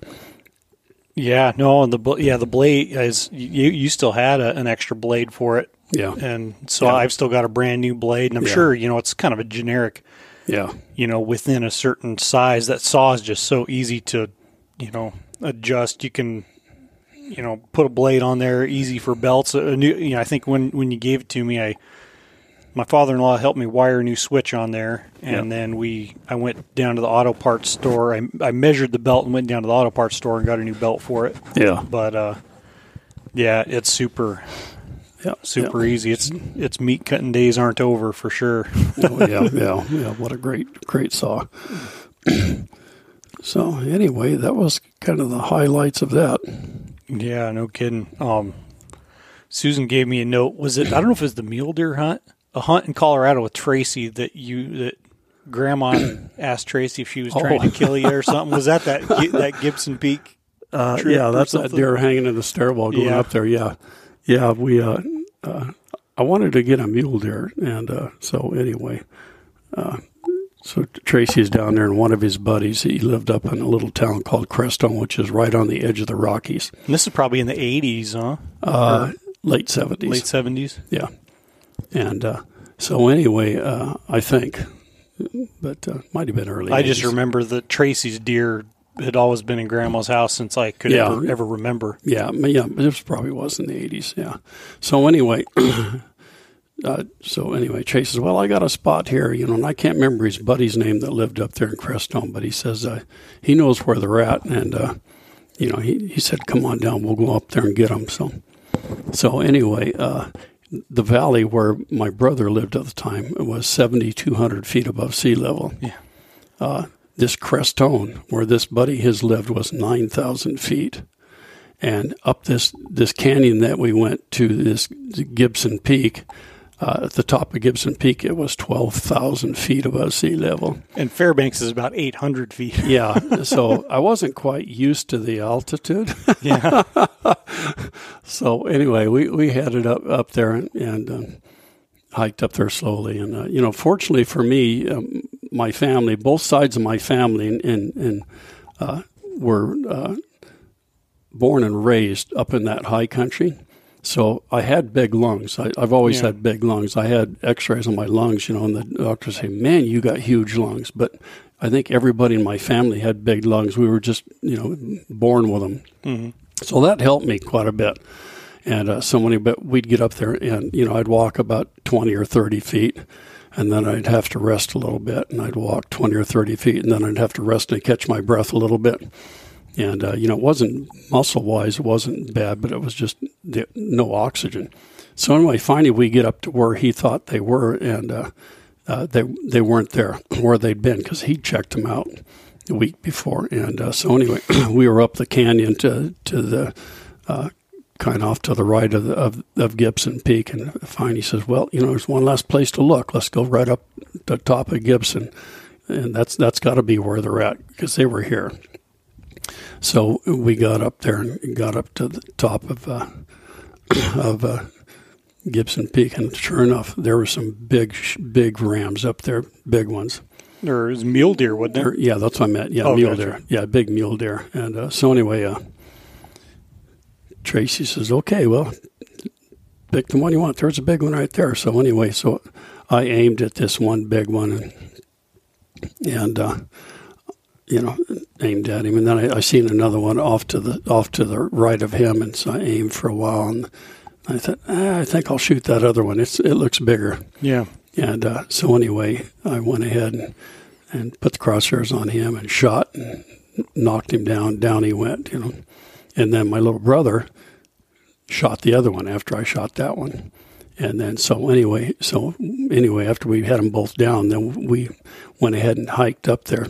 Yeah, no, and the yeah the blade is you you still had a, an extra blade for it, Yeah, and so Yeah. I've still got a brand new blade, and I'm Yeah. sure you know it's kind of a generic, yeah, you know, within a certain size. That saw is just so easy to, you know, adjust. You can, you know, put a blade on there, easy for belts. A new, you know, I think when when you gave it to me, I my father-in-law helped me wire a new switch on there, and Yeah. then we I went down to the auto parts store. I I measured the belt and went down to the auto parts store and got a new belt for it yeah, but uh yeah it's super yeah. super easy it's it's meat cutting days aren't over for sure Yeah. Oh, yeah, yeah, yeah. What a great, great saw. so anyway, that was kind of the highlights of that. yeah no kidding um susan gave me a note was it i don't know if it was the mule deer hunt a hunt in colorado with tracy that you that grandma asked tracy if she was trying Oh. to kill you or something was that that that gibson peak Uh, yeah, that's that deer hanging in the stairwell going Yeah. up there. Yeah, yeah. We, uh, uh, I wanted to get a mule deer, and uh, so anyway, uh, so Tracy's down there, and one of his buddies, he lived up in a little town called Crestone, which is right on the edge of the Rockies. and this is probably in the 80s huh Uh, late seventies. late 70s Yeah, and uh, so anyway, uh, I think, but uh, might have been early. i just remember that tracy's deer had always been in grandma's house since i could Yeah. ever, ever remember Yeah, yeah, but this probably was in the eighties. Yeah. So anyway, uh, so anyway, Chase says, "Well, I got a spot here, you know, and I can't remember his buddy's name that lived up there in Crestone, but he says uh, he knows where they're at, and uh, you know, he he said, "Come on down, we'll go up there and get them." So, so anyway, uh, the valley where my brother lived at the time was seventy two hundred feet above sea level. Yeah. Uh, this Crestone, where this buddy his lived, was nine thousand feet and up this this canyon that we went to this Gibson Peak. Uh, at the top of Gibson Peak, it was twelve thousand feet above sea level. And Fairbanks is about 800 feet. Yeah, so I wasn't quite used to the altitude. Yeah. so anyway, we, we headed up up there and, and um, hiked up there slowly. And uh, you know, fortunately for me, um, my family, both sides of my family, and and, and uh, were uh, born and raised up in that high country. So I had big lungs. I, I've always Yeah. had big lungs. I had X-rays on my lungs, you know, and the doctors say, "Man, you got huge lungs." But I think everybody in my family had big lungs. We were just, you know, born with them. Mhm. So that helped me quite a bit. And uh, so many, but we'd get up there and, you know, I'd walk about 20 or 30 feet and then I'd have to rest a little bit and I'd walk 20 or 30 feet and then I'd have to rest and catch my breath a little bit. And, uh, you know, it wasn't muscle wise, it wasn't bad, but it was just the, no oxygen. So anyway, finally we get up to where he thought they were and, uh, uh, they they weren't there where they'd been because he checked them out the week before, and uh, so anyway, we were up the canyon to to the uh, kind of off to the right of, the, of of Gibson Peak, and finally says, "Well, you know, there's one last place to look. Let's go right up the top of Gibson, and that's that's got to be where they're at because they were here." So we got up there and got up to the top of uh, of uh, Gibson Peak, and sure enough, there were some big, big rams up there, big ones. It was mule deer, wasn't there? yeah, that's what I meant. Yeah, Oh, mule gotcha. deer. Yeah, big mule deer. And uh, so anyway, uh, Tracy says, "Okay, well, pick the one you want. There's a big one right there." So anyway, so I aimed at this one big one, and and uh, you know, aimed at him, and then I, I seen another one off to the off to the right of him, and so I aimed for a while, and I thought, ah, I think I'll shoot that other one. It's it looks bigger. Yeah. And uh, so anyway, I went ahead and, and put the crosshairs on him and shot and knocked him down. Down he went, you know. And then my little brother shot the other one after I shot that one. And then so anyway, so anyway, after we had them both down, then we went ahead and hiked up there,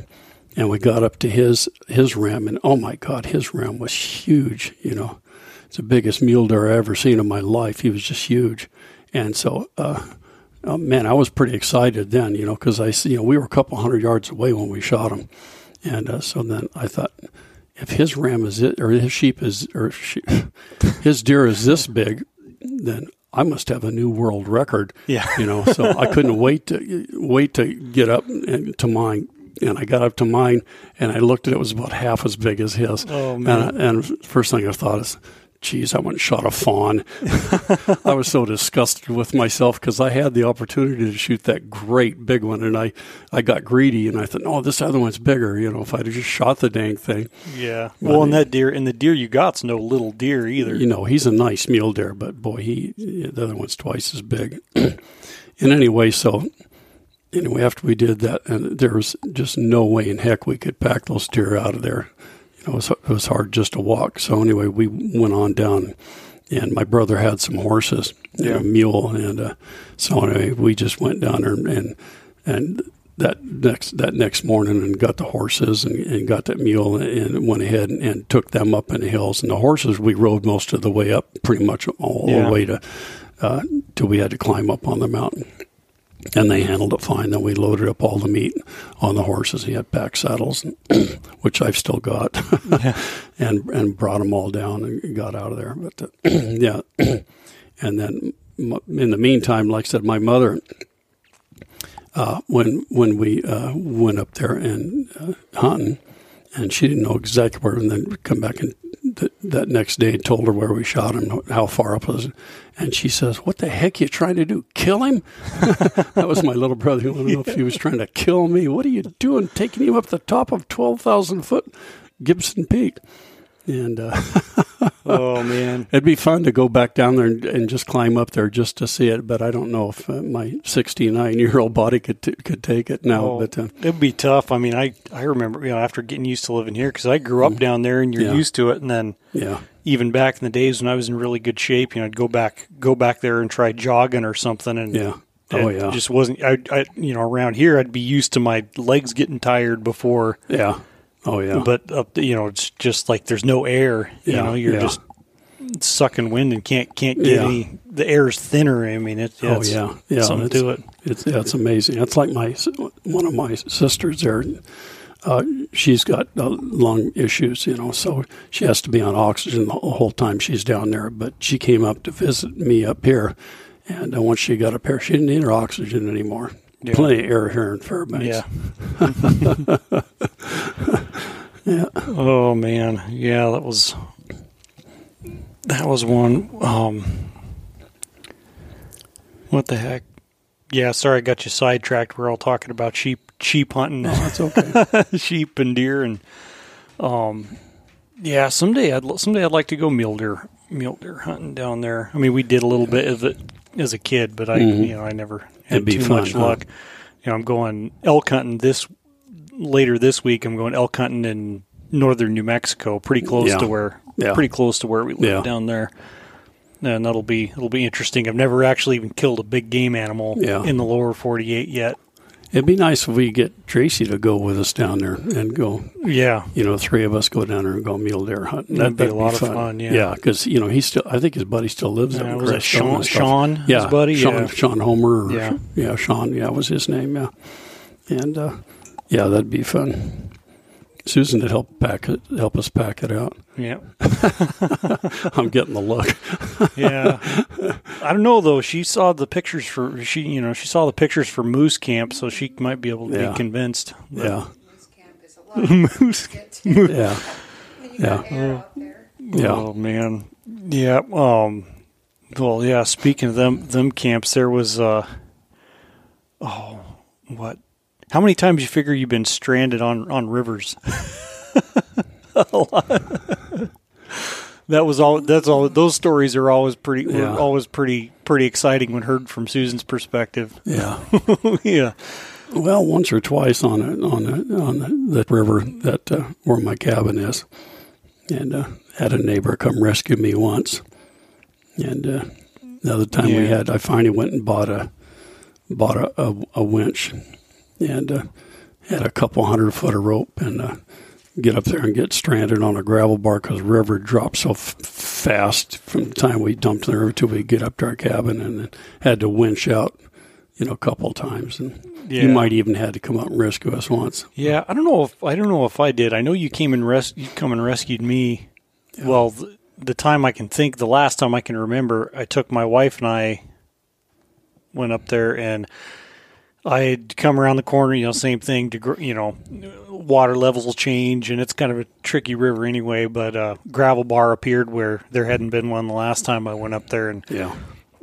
and we got up to his his ram, and oh my God, his ram was huge. You know, it's the biggest mule deer I ever seen in my life. He was just huge, and so. Uh, oh, man, I was pretty excited then, you know, because I, you know, we were a couple hundred yards away when we shot him, and uh, so then I thought, if his ram is it, or his sheep is, or she, his deer is this big, then I must have a new world record. Yeah. You know, so I couldn't wait to wait to get up and, to mine. And I got up to mine and I looked at it, it was about half as big as his. Oh, man. And, and first thing I thought is, geez, I went and shot a fawn. I was so disgusted with myself because I had the opportunity to shoot that great big one, and I, I got greedy and I thought, no, this other one's bigger. You know, if I'd have just shot the dang thing. Yeah. Well, and that deer, and the deer you got's no little deer either. You know, he's a nice mule deer, but boy, he the other one's twice as big. and anyway, so anyway, after we did that, and there was just no way in heck we could pack those deer out of there. You know, it was, it was hard just to walk. So anyway, we went on down, and my brother had some horses, yeah. a mule, and uh, so anyway, we just went down there and and that next that next morning and got the horses and, and got that mule and, and went ahead and, and, took them up in the hills. And the horses we rode most of the way up, pretty much all yeah. the way to uh, till we had to climb up on the mountain and they handled it fine. Then we loaded up all the meat on the horses. He had pack saddles, which I've still got, yeah. and and brought them all down and got out of there. But uh, yeah, and then in the meantime, like I said, my mother, uh, when when we uh, went up there and uh, hunting, and she didn't know exactly where, and then come back and th- that next day and told her where we shot him, how far up was, it and she says, "What the heck you trying to do? Kill him?" that was my little brother. I don't know if he was trying to kill me. What are you doing, taking him up the top of twelve thousand foot Gibson Peak? And uh, oh man, it'd be fun to go back down there and, and, just climb up there just to see it. But I don't know if uh, my 69 year old body could t- could take it now. Oh, but uh, it'd be tough. I mean, I I remember you know after getting used to living here because I grew up mm, down there and you're yeah. used to it, and then yeah. Even back in the days when I was in really good shape, you know, I'd go back go back there and try jogging or something, and yeah. Oh yeah, just wasn't. I, I, you know, around here, I'd be used to my legs getting tired before. Yeah, Oh yeah. But up, you know, it's just like there's no air. You yeah, know, you're yeah. just sucking wind and can't can't get yeah. any. The air is thinner. I mean, it, yeah, oh yeah, yeah, something to do it. It's yeah, it's amazing. It's like my one of my sisters there. Uh, she's got uh, lung issues, you know, so she has to be on oxygen the whole time she's down there. But she came up to visit me up here, and uh, once she got up here, she didn't need her oxygen anymore. Yeah. Plenty of air here in Fairbanks. Yeah. yeah. Oh man, yeah, that was that was one. Um, what the heck? Yeah, sorry, I got you sidetracked. We're all talking about sheep, sheep hunting. Oh, that's okay. sheep and deer, and um, yeah, someday I'd someday I'd like to go mule deer, mule deer hunting down there. I mean, we did a little bit of it as a kid, but I, mm-hmm. you know, I never had too fun, much huh? luck. You know, I'm going elk hunting this later this week. I'm going elk hunting in northern New Mexico, pretty close yeah. to where, yeah. pretty close to where we live yeah. down there. And that'll be it'll be interesting. I've never actually even killed a big game animal in the lower 48 yet. It'd be nice if we get Tracy to go with us down there and go. Yeah, you know, three of us go down there and go mule deer hunting. That'd, that'd be a lot be of fun. Yeah, yeah, because you know he's still. I think his buddy still lives yeah, there. Was it Sean? Sean, yeah, his buddy. Sean, yeah. Sean Homer. Or, yeah, yeah, Sean. Yeah, was his name. Yeah, and uh, yeah, that'd be fun. Susan would help pack it, help us pack it out. Yeah, I'm getting the look. yeah, I don't know though. She saw the pictures for she, you know, she saw the pictures for Moose Camp, so she might be able to yeah. be convinced. Yeah, Moose Camp is a lot. Moose, yeah, yeah, yeah. Oh man, yeah. Um, well, yeah. Speaking of them, them camps, there was uh, oh, what how many times you figure you've been stranded on on rivers? that was all. That's all. Those stories are always pretty. Yeah. always pretty pretty exciting when heard from Susan's perspective. Yeah, yeah. Well, once or twice on a, on a, on the river that uh, where my cabin is, and uh, had a neighbor come rescue me once, and uh, The other time we had, I finally went and bought a bought a, a, a winch and uh, had a couple hundred foot of rope and uh, get up there and get stranded on a gravel bar because the river dropped so f- fast from the time we dumped the river till we get up to our cabin and had to winch out, you know, a couple times and you might even had to come up and rescue us once. Yeah, I don't know if I don't know if I did. I know you came and res- you come and rescued me. Well, the, the time I can think, the last time I can remember, I took my wife and I went up there and I had come around the corner. You know, same thing. To you know, water levels will change, and it's kind of a tricky river anyway. But uh, gravel bar appeared where there hadn't been one the last time I went up there, and Yeah.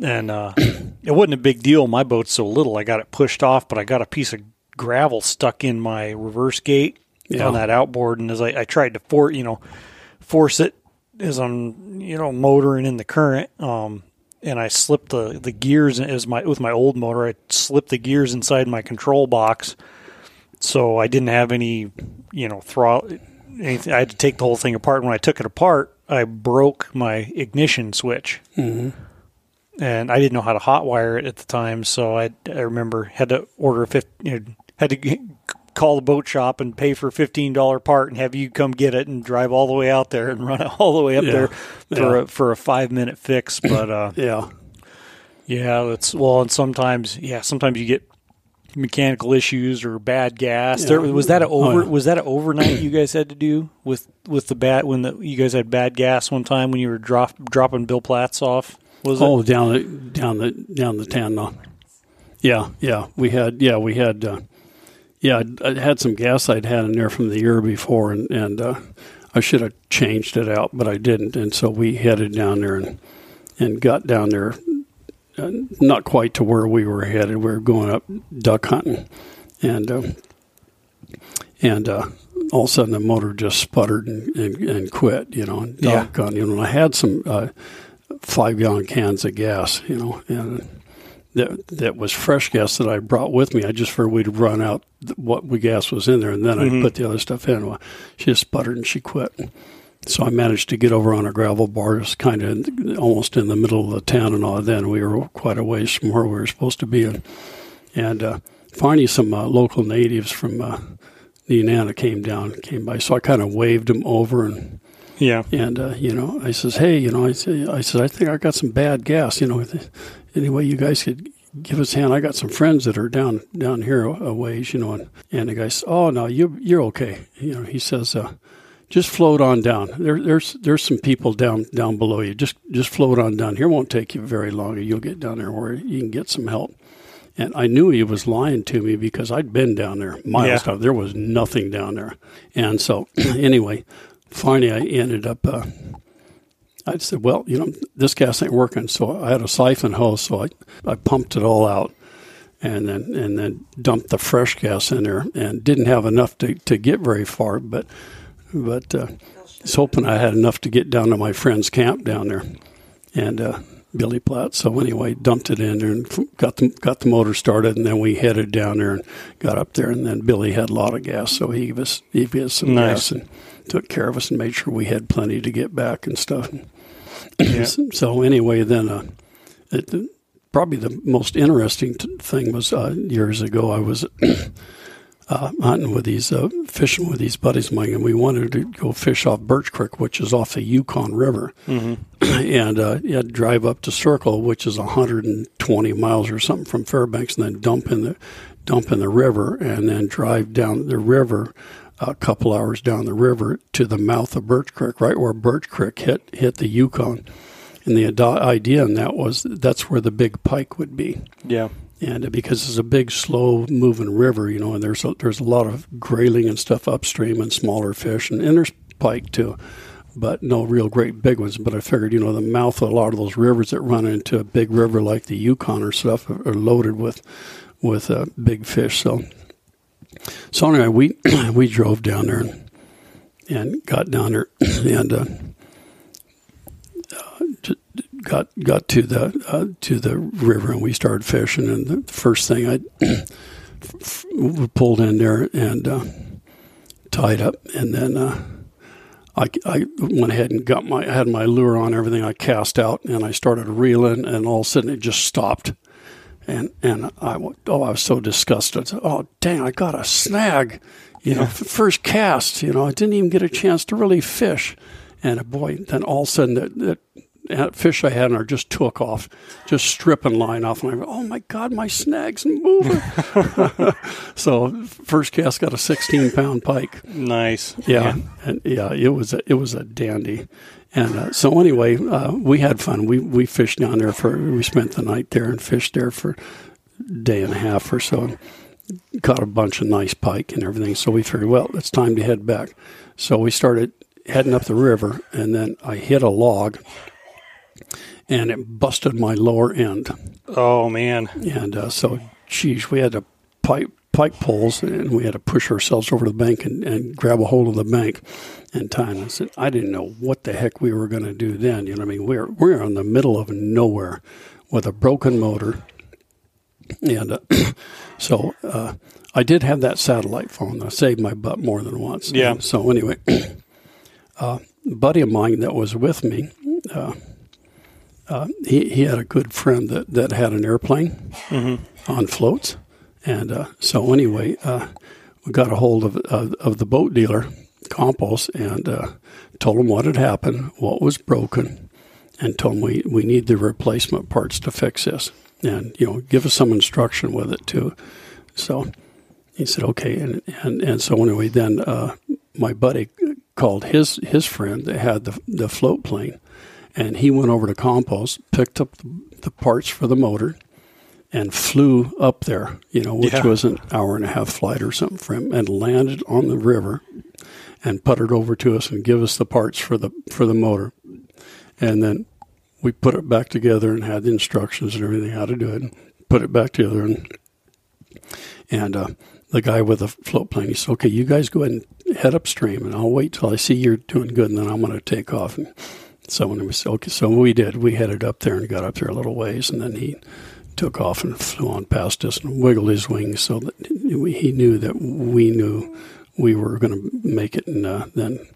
and uh, it wasn't a big deal. My boat's so little, I got it pushed off, but I got a piece of gravel stuck in my reverse gate Yeah. on that outboard, and as I, I tried to for you know force it as I'm you know motoring in the current, um, and I slipped the the gears as my with my old motor. I slipped the gears inside my control box, so I didn't have any you know throttle. Anything. I had to take the whole thing apart. When I took it apart, I broke my ignition switch mm-hmm. and I didn't know how to hotwire it at the time. So I, I remember had to order a fif- you know, had to get, call the boat shop and pay for a fifteen dollar part and have you come get it and drive all the way out there and run it all the way up Yeah. there for Yeah. a, for a five minute fix. But uh, Yeah. yeah, it's well, and sometimes yeah, sometimes you get mechanical issues or bad gas. There, was that a over Oh, yeah. was that an overnight you guys had to do with with the bad when the, you guys had bad gas one time when you were drop, dropping Bill Platts off? Was it? Oh, down the down the down the Tanana. Yeah, yeah, we had yeah we had uh, yeah I'd- had some gas I'd had in there from the year before, and and uh, I should have changed it out, but I didn't, and so we headed down there and and got down there, uh, not quite to where we were headed. We were going up duck hunting, and uh, and uh, all of a sudden the motor just sputtered and, and, and quit. You know, and Yeah. doggone, you know, and I had some. Uh, five gallon cans of gas, you know, and that that was fresh gas that I brought with me. I just figured we'd run out what we gas was in there, and then I put the other stuff in. Well, she just sputtered and she quit. So I managed to get over on a gravel bar, just kind of almost in the middle of the town and all. Then we were quite a ways from where we were supposed to be, and and uh, finally some uh, local natives from uh, Nenana came down, came by. So I kind of waved them over and yeah. and uh, you know, I says, "Hey, you know, I say, I said, I think I got some bad gas. You know, anyway, you guys could give us a hand. I got some friends that are down down here a ways. You know." And, and the guy says, "Oh no, you you're okay." You know, he says, uh, "Just float on down. There, there's there's some people down down below you. Just just float on down here. Won't take you very long. You'll get down there where you can get some help." And I knew he was lying to me because I'd been down there miles Yeah. down. There was nothing down there. And so, anyway, finally I ended up, uh, I said, well, you know, this gas ain't working. So I had a siphon hose. So I, I pumped it all out and then, and then dumped the fresh gas in there and didn't have enough to, to get very far. But, but, uh, I was hoping I had enough to get down to my friend's camp down there. And, uh, Billy Platt. So anyway, dumped it in there and got the got the motor started, and then we headed down there and got up there. And then Billy had a lot of gas, so he gave us he gave us some Nice. gas and took care of us and made sure we had plenty to get back and stuff. Yeah. so anyway, then uh, it, probably the most interesting t- thing was uh, years ago. I was uh, hunting with these, uh, fishing with these buddies of mine, and we wanted to go fish off Birch Creek, which is off the Yukon River. and uh, you had to drive up to Circle, which is 120 miles or something from Fairbanks, and then dump in the dump in the river, and then drive down the river a couple hours down the river to the mouth of Birch Creek, right where Birch Creek hit hit the Yukon. And the id- idea in that was that's where the big pike would be Yeah. and because it's a big, slow-moving river, you know, and there's a, there's a lot of grayling and stuff upstream and smaller fish, and, and there's pike too, but no real great big ones. But I figured, you know, the mouth of a lot of those rivers that run into a big river like the Yukon or stuff are, are loaded with with uh, big fish. So, so anyway, we we drove down there and, and got down there and. Uh, got got to the uh, to the river and we started fishing and the first thing I we pulled in there and uh, tied up and then uh, I, I went ahead and got my had my lure on everything. I cast out and I started reeling, and all of a sudden it just stopped. And and I oh I was so disgusted. Oh dang! I got a snag. You know, first cast. You know, I didn't even get a chance to really fish. And boy, then all of a sudden that, that fish I had in there just took off, just stripping line off. And I go, oh my God, my snag's moving. so first cast got a 16 pound pike. Nice. Yeah. yeah. And yeah, it was a, it was a dandy. And uh, so anyway, uh, we had fun. We, we fished down there for, we spent the night there and fished there for a day and a half or so. Caught a bunch of nice pike and everything. So we figured, well, it's time to head back. So we started heading up the river, and then I hit a log and it busted my lower end. Oh man! And uh, so, geez, we had to pipe pike poles and we had to push ourselves over to the bank and, and grab a hold of the bank in time. I said, I didn't know what the heck we were going to do then. You know, what I mean, we're we're in the middle of nowhere with a broken motor, and uh, so uh, I did have that satellite phone. I saved my butt more than once. Yeah. And so anyway, uh, a buddy of mine that was with me. Uh, uh, he, he had a good friend that, that had an airplane mm-hmm. on floats. And uh, so, anyway, uh, we got a hold of, of, of the boat dealer, Compeau's, and uh, told him what had happened, what was broken, and told him we, we need the replacement parts to fix this. And, you know, give us some instruction with it, too. So he said, okay. And, and, and so, anyway, then uh, my buddy called his, his friend that had the, the float plane and he went over to Compeau's, picked up the parts for the motor, and flew up there, you know, which yeah. was an hour and a half flight or something for him, and landed on the river and puttered over to us and give us the parts for the for the motor. And then we put it back together and had the instructions and everything how to do it and put it back together and and uh, the guy with the float plane he said, Okay, you guys go ahead and head upstream and I'll wait till I see you're doing good and then I'm gonna take off and so when it was okay, so we did. We headed up there and got up there a little ways, and then he took off and flew on past us and wiggled his wings so that he knew that we knew we were going to make it. And uh, then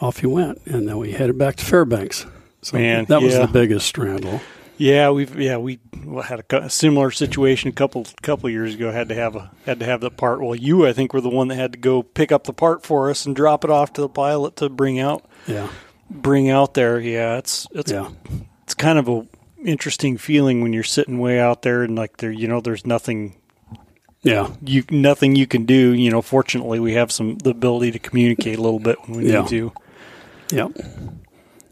off he went, and then we headed back to Fairbanks. So Man, that was yeah. the biggest strandle. Yeah, we've yeah we had a, similar situation a couple couple years ago. Had to have a had to have the part. Well, you I think were the one that had to go pick up the part for us and drop it off to the pilot to bring out. Yeah bring out there. Yeah, it's it's yeah. it's kind of a interesting feeling when you're sitting way out there and like there you know there's nothing yeah you nothing you can do you know fortunately we have some the ability to communicate a little bit when we yeah. need to yeah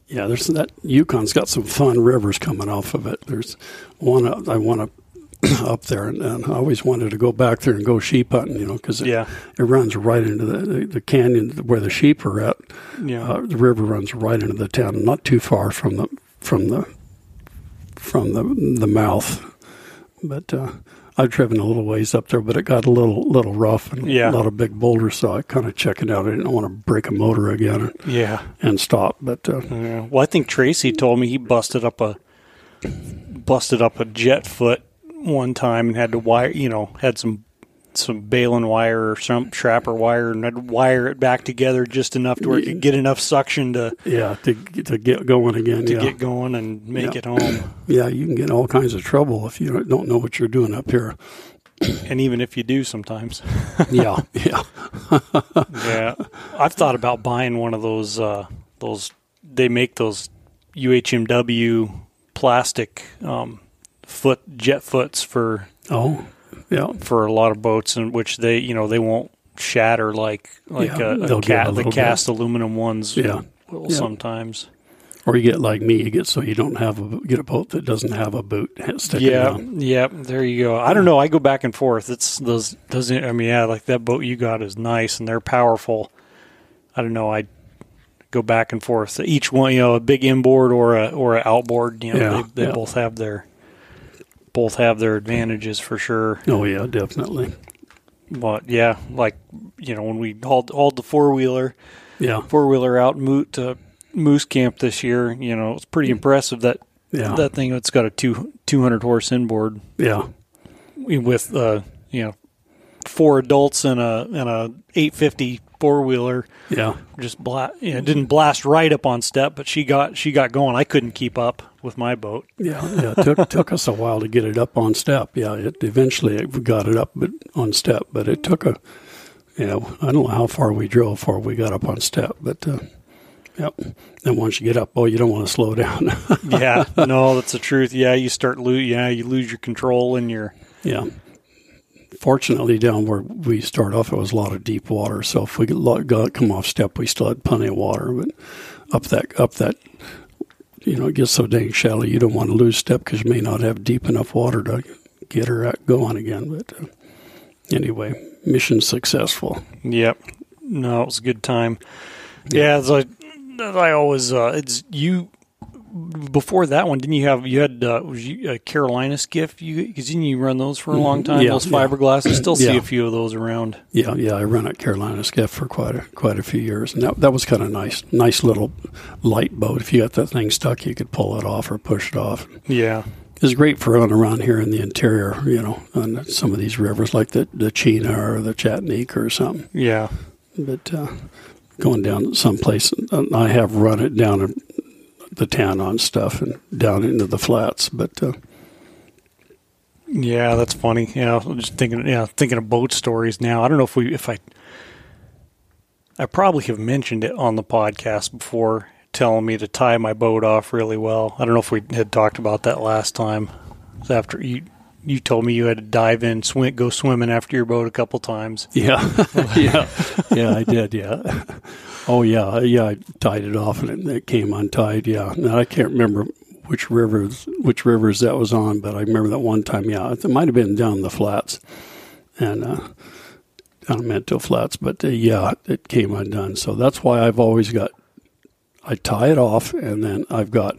yeah there's that yukon's got some fun rivers coming off of it there's one i want to up there, and, and, I always wanted to go back there and go sheep hunting, you know, because it, yeah. it runs right into the, the, canyon where the sheep are at. Yeah. Uh, the river runs right into the town, not too far from the from the from the the mouth. But uh, I've driven a little ways up there, but it got a little little rough and yeah. a lot of big boulders, so I kind of checked it out. I didn't want to break a motor again. And, yeah. And stop, but uh, yeah. well, I think Tracy told me he busted up a busted up a jet foot one time and had to wire, you know, had some some baling wire or some trapper wire and I'd wire it back together just enough to where it could get enough suction to yeah to to get going again to yeah. get going and make yeah. it home. Yeah, you can get all kinds of trouble if you don't know what you're doing up here. and even if you do sometimes. yeah, yeah. yeah. I've thought about buying one of those uh, those they make those UHMW plastic um, foot jet foots for oh yeah. for a lot of boats in which they you know they won't shatter like like Yeah, a, a ca- a the cast aluminum ones Yeah. will Yeah. sometimes. Or you get like me you get so you don't have a get a boat that doesn't have a boot sticking yeah. down yeah there you go. I don't know. I go back and forth. It's those doesn't I mean yeah like that boat you got is nice and they're powerful. I don't know. I go back and forth. Each one you know a big inboard or a or an outboard you know Yeah, they, they yeah. both have their both have their advantages for sure. Oh yeah definitely. But yeah, like you know, when we hauled hauled the four wheeler yeah. four wheeler out mo- to Moose Camp this year, you know, it's pretty impressive that yeah. that thing. It's got a two two hundred horse inboard yeah. with uh you know four adults and a and a eight fifty four wheeler. Yeah. Just bla- you know, didn't blast right up on step, but she got she got going. I couldn't keep up with my boat. Yeah, yeah. It took took us a while to get it up on step. Yeah, it eventually it got it up but on step, but it took a you know, I don't know how far we drove before we got up on step, but uh, yep. Then once you get up, oh, you don't want to slow down. yeah, no, that's the truth. Yeah, you start lose. Yeah, you lose your control and your. Yeah. Fortunately, down where we start off, it was a lot of deep water. So if we got come off step, we still had plenty of water. But up that up that, you know, it gets so dang shallow, you don't want to lose step because you may not have deep enough water to get her going again. But uh, anyway, mission successful. Yep. No, it was a good time. Yeah, it's like I always uh, it's you before that one, didn't you have you had uh, was you a Carolina skiff? You because didn't you run those for a long time? Yeah, those fiberglass. I still see Yeah. a few of those around. Yeah, yeah, I ran a Carolina skiff for quite a quite a few years, and that that was kind of nice, nice little light boat. If you got that thing stuck, you could pull it off or push it off. Yeah, it's great for running around here in the interior, you know, on some of these rivers like the the Chena or the Chatanika or something. yeah, But uh, going down someplace, uh, I have run it down the town on stuff and down into the flats. But uh, yeah. That's funny. Yeah, I'm just thinking. Yeah, thinking of boat stories now. I don't know if we if I. I probably have mentioned it on the podcast before, telling me to tie my boat off really well. I don't know if we had talked about that last time. After you you told me you had to dive in, swim, go swimming after your boat a couple times. yeah, yeah, yeah, I did. Yeah. Oh yeah, yeah. I tied it off and it, it came untied. Yeah. Now I can't remember which rivers which rivers that was on, but I remember that one time. Yeah, it might have been down the flats, and uh, down Minto Flats. But uh, yeah, it came undone. So that's why I've always got. I tie it off, and then I've got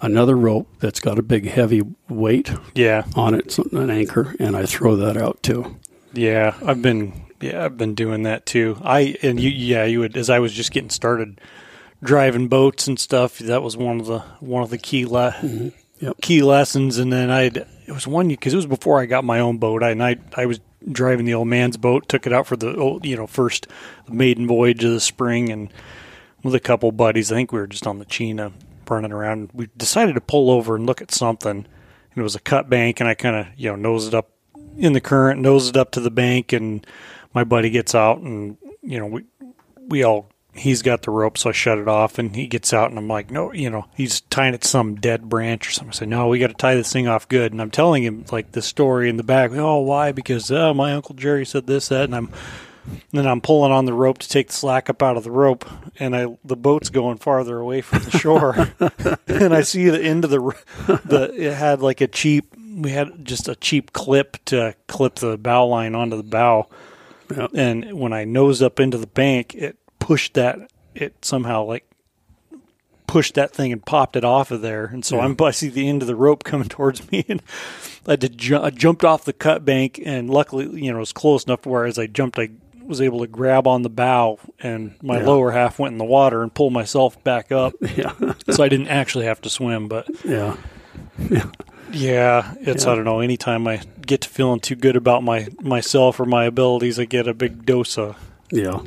another rope that's got a big heavy weight Yeah, on it, so- an anchor, and I throw that out too. Yeah, I've been yeah, I've been doing that too. I and you yeah, you would as I was just getting started driving boats and stuff, that was one of the one of the key le- mm-hmm. Yep. key lessons and then I'd it was one cuz it was before I got my own boat. I and I I was driving the old man's boat, took it out for the old, you know, first maiden voyage of the spring and with a couple buddies. I think we were just on the Chena running around. We decided to pull over and look at something. And it was a cut bank, and I kind of you know nosed it up in the current, nosed it up to the bank, and my buddy gets out, and you know we we all he's got the rope, so I shut it off, and he gets out, and I'm like, no, you know, he's tying it to some dead branch or something. I say, no, we got to tie this thing off good, and I'm telling him like the story in the back. Oh, why? Because uh, my uncle Jerry said this, that, and I'm then I'm pulling on the rope to take the slack up out of the rope, and I the boat's going farther away from the shore, and I see the end of the the it had like a cheap we had just a cheap clip to clip the bow line onto the bow, Yep. and when I nosed up into the bank, it pushed that it somehow like pushed that thing and popped it off of there, and so I'm I see the end of the rope coming towards me, and I had to ju- I jumped off the cut bank, and luckily you know it was close enough where as I jumped I was able to grab on the bow, and my Yeah. lower half went in the water and pull myself back up, Yeah, so I didn't actually have to swim, but. yeah, Yeah, it's Yeah. I don't know. Anytime I get to feeling too good about my myself or my abilities, I get a big dose of yeah,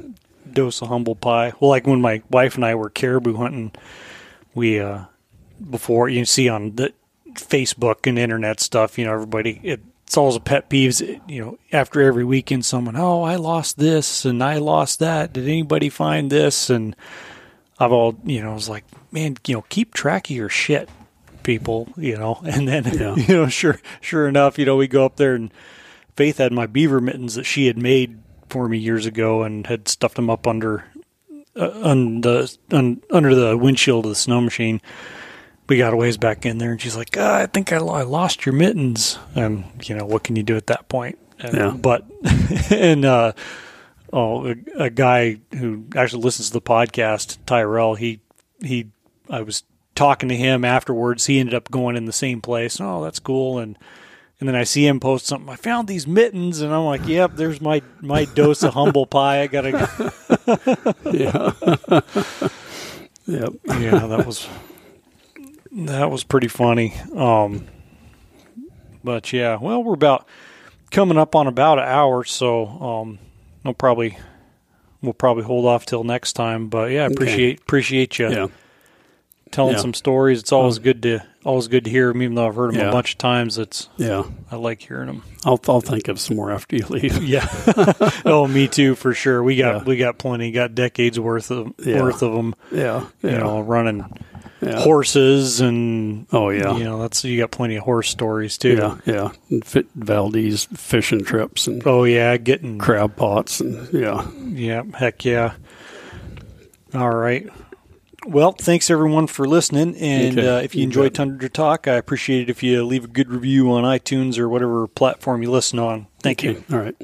dose of humble pie. Well, like when my wife and I were caribou hunting, we uh before you see on the Facebook and internet stuff, you know, everybody it, it's always a pet peeves. You know, after every weekend, someone, oh, I lost this and I lost that. Did anybody find this? And I've all, you know, I was like, man, you know, keep track of your shit, people. You know, and then Yeah. you know, sure, sure enough, you know, we go up there and Faith had my beaver mittens that she had made for me years ago and had stuffed them up under uh, the, un, under the windshield of the snow machine. We got a ways back in there, and she's like, ah, "I think I, I lost your mittens." And you know, what can you do at that point? And, Yeah. But and uh, oh, a, a guy who actually listens to the podcast, Tyrell, he he, I was talking to him afterwards. He ended up going in the same place. Oh, that's cool. And and then I see him post something. I found these mittens, and I'm like, "Yep, there's my my dose of humble pie. I gotta." yeah, yep. yeah, that was that was pretty funny. Um, but yeah, well, we're about coming up on about an hour, so um, I'll probably we'll probably hold off till next time. But yeah, I appreciate appreciate you Yeah. telling Yeah. some stories. It's always good to always good to hear them, even though I've heard them Yeah. a bunch of times. It's Yeah. I like hearing them. I'll I'll think of some more after you leave. Yeah. oh, me too, for sure. We got we got plenty. Got decades worth of worth of them. Yeah. You know, running yeah. horses and Oh yeah. you know that's you got plenty of horse stories too. Yeah. Yeah. And fit Valdez fishing trips and Oh yeah, getting crab pots and yeah. Yeah, heck yeah. All right. Well, thanks everyone for listening. And Okay. uh, if you You enjoyed bet. Tundra Talk, I appreciate it if you leave a good review on iTunes or whatever platform you listen on. Thank you. All right.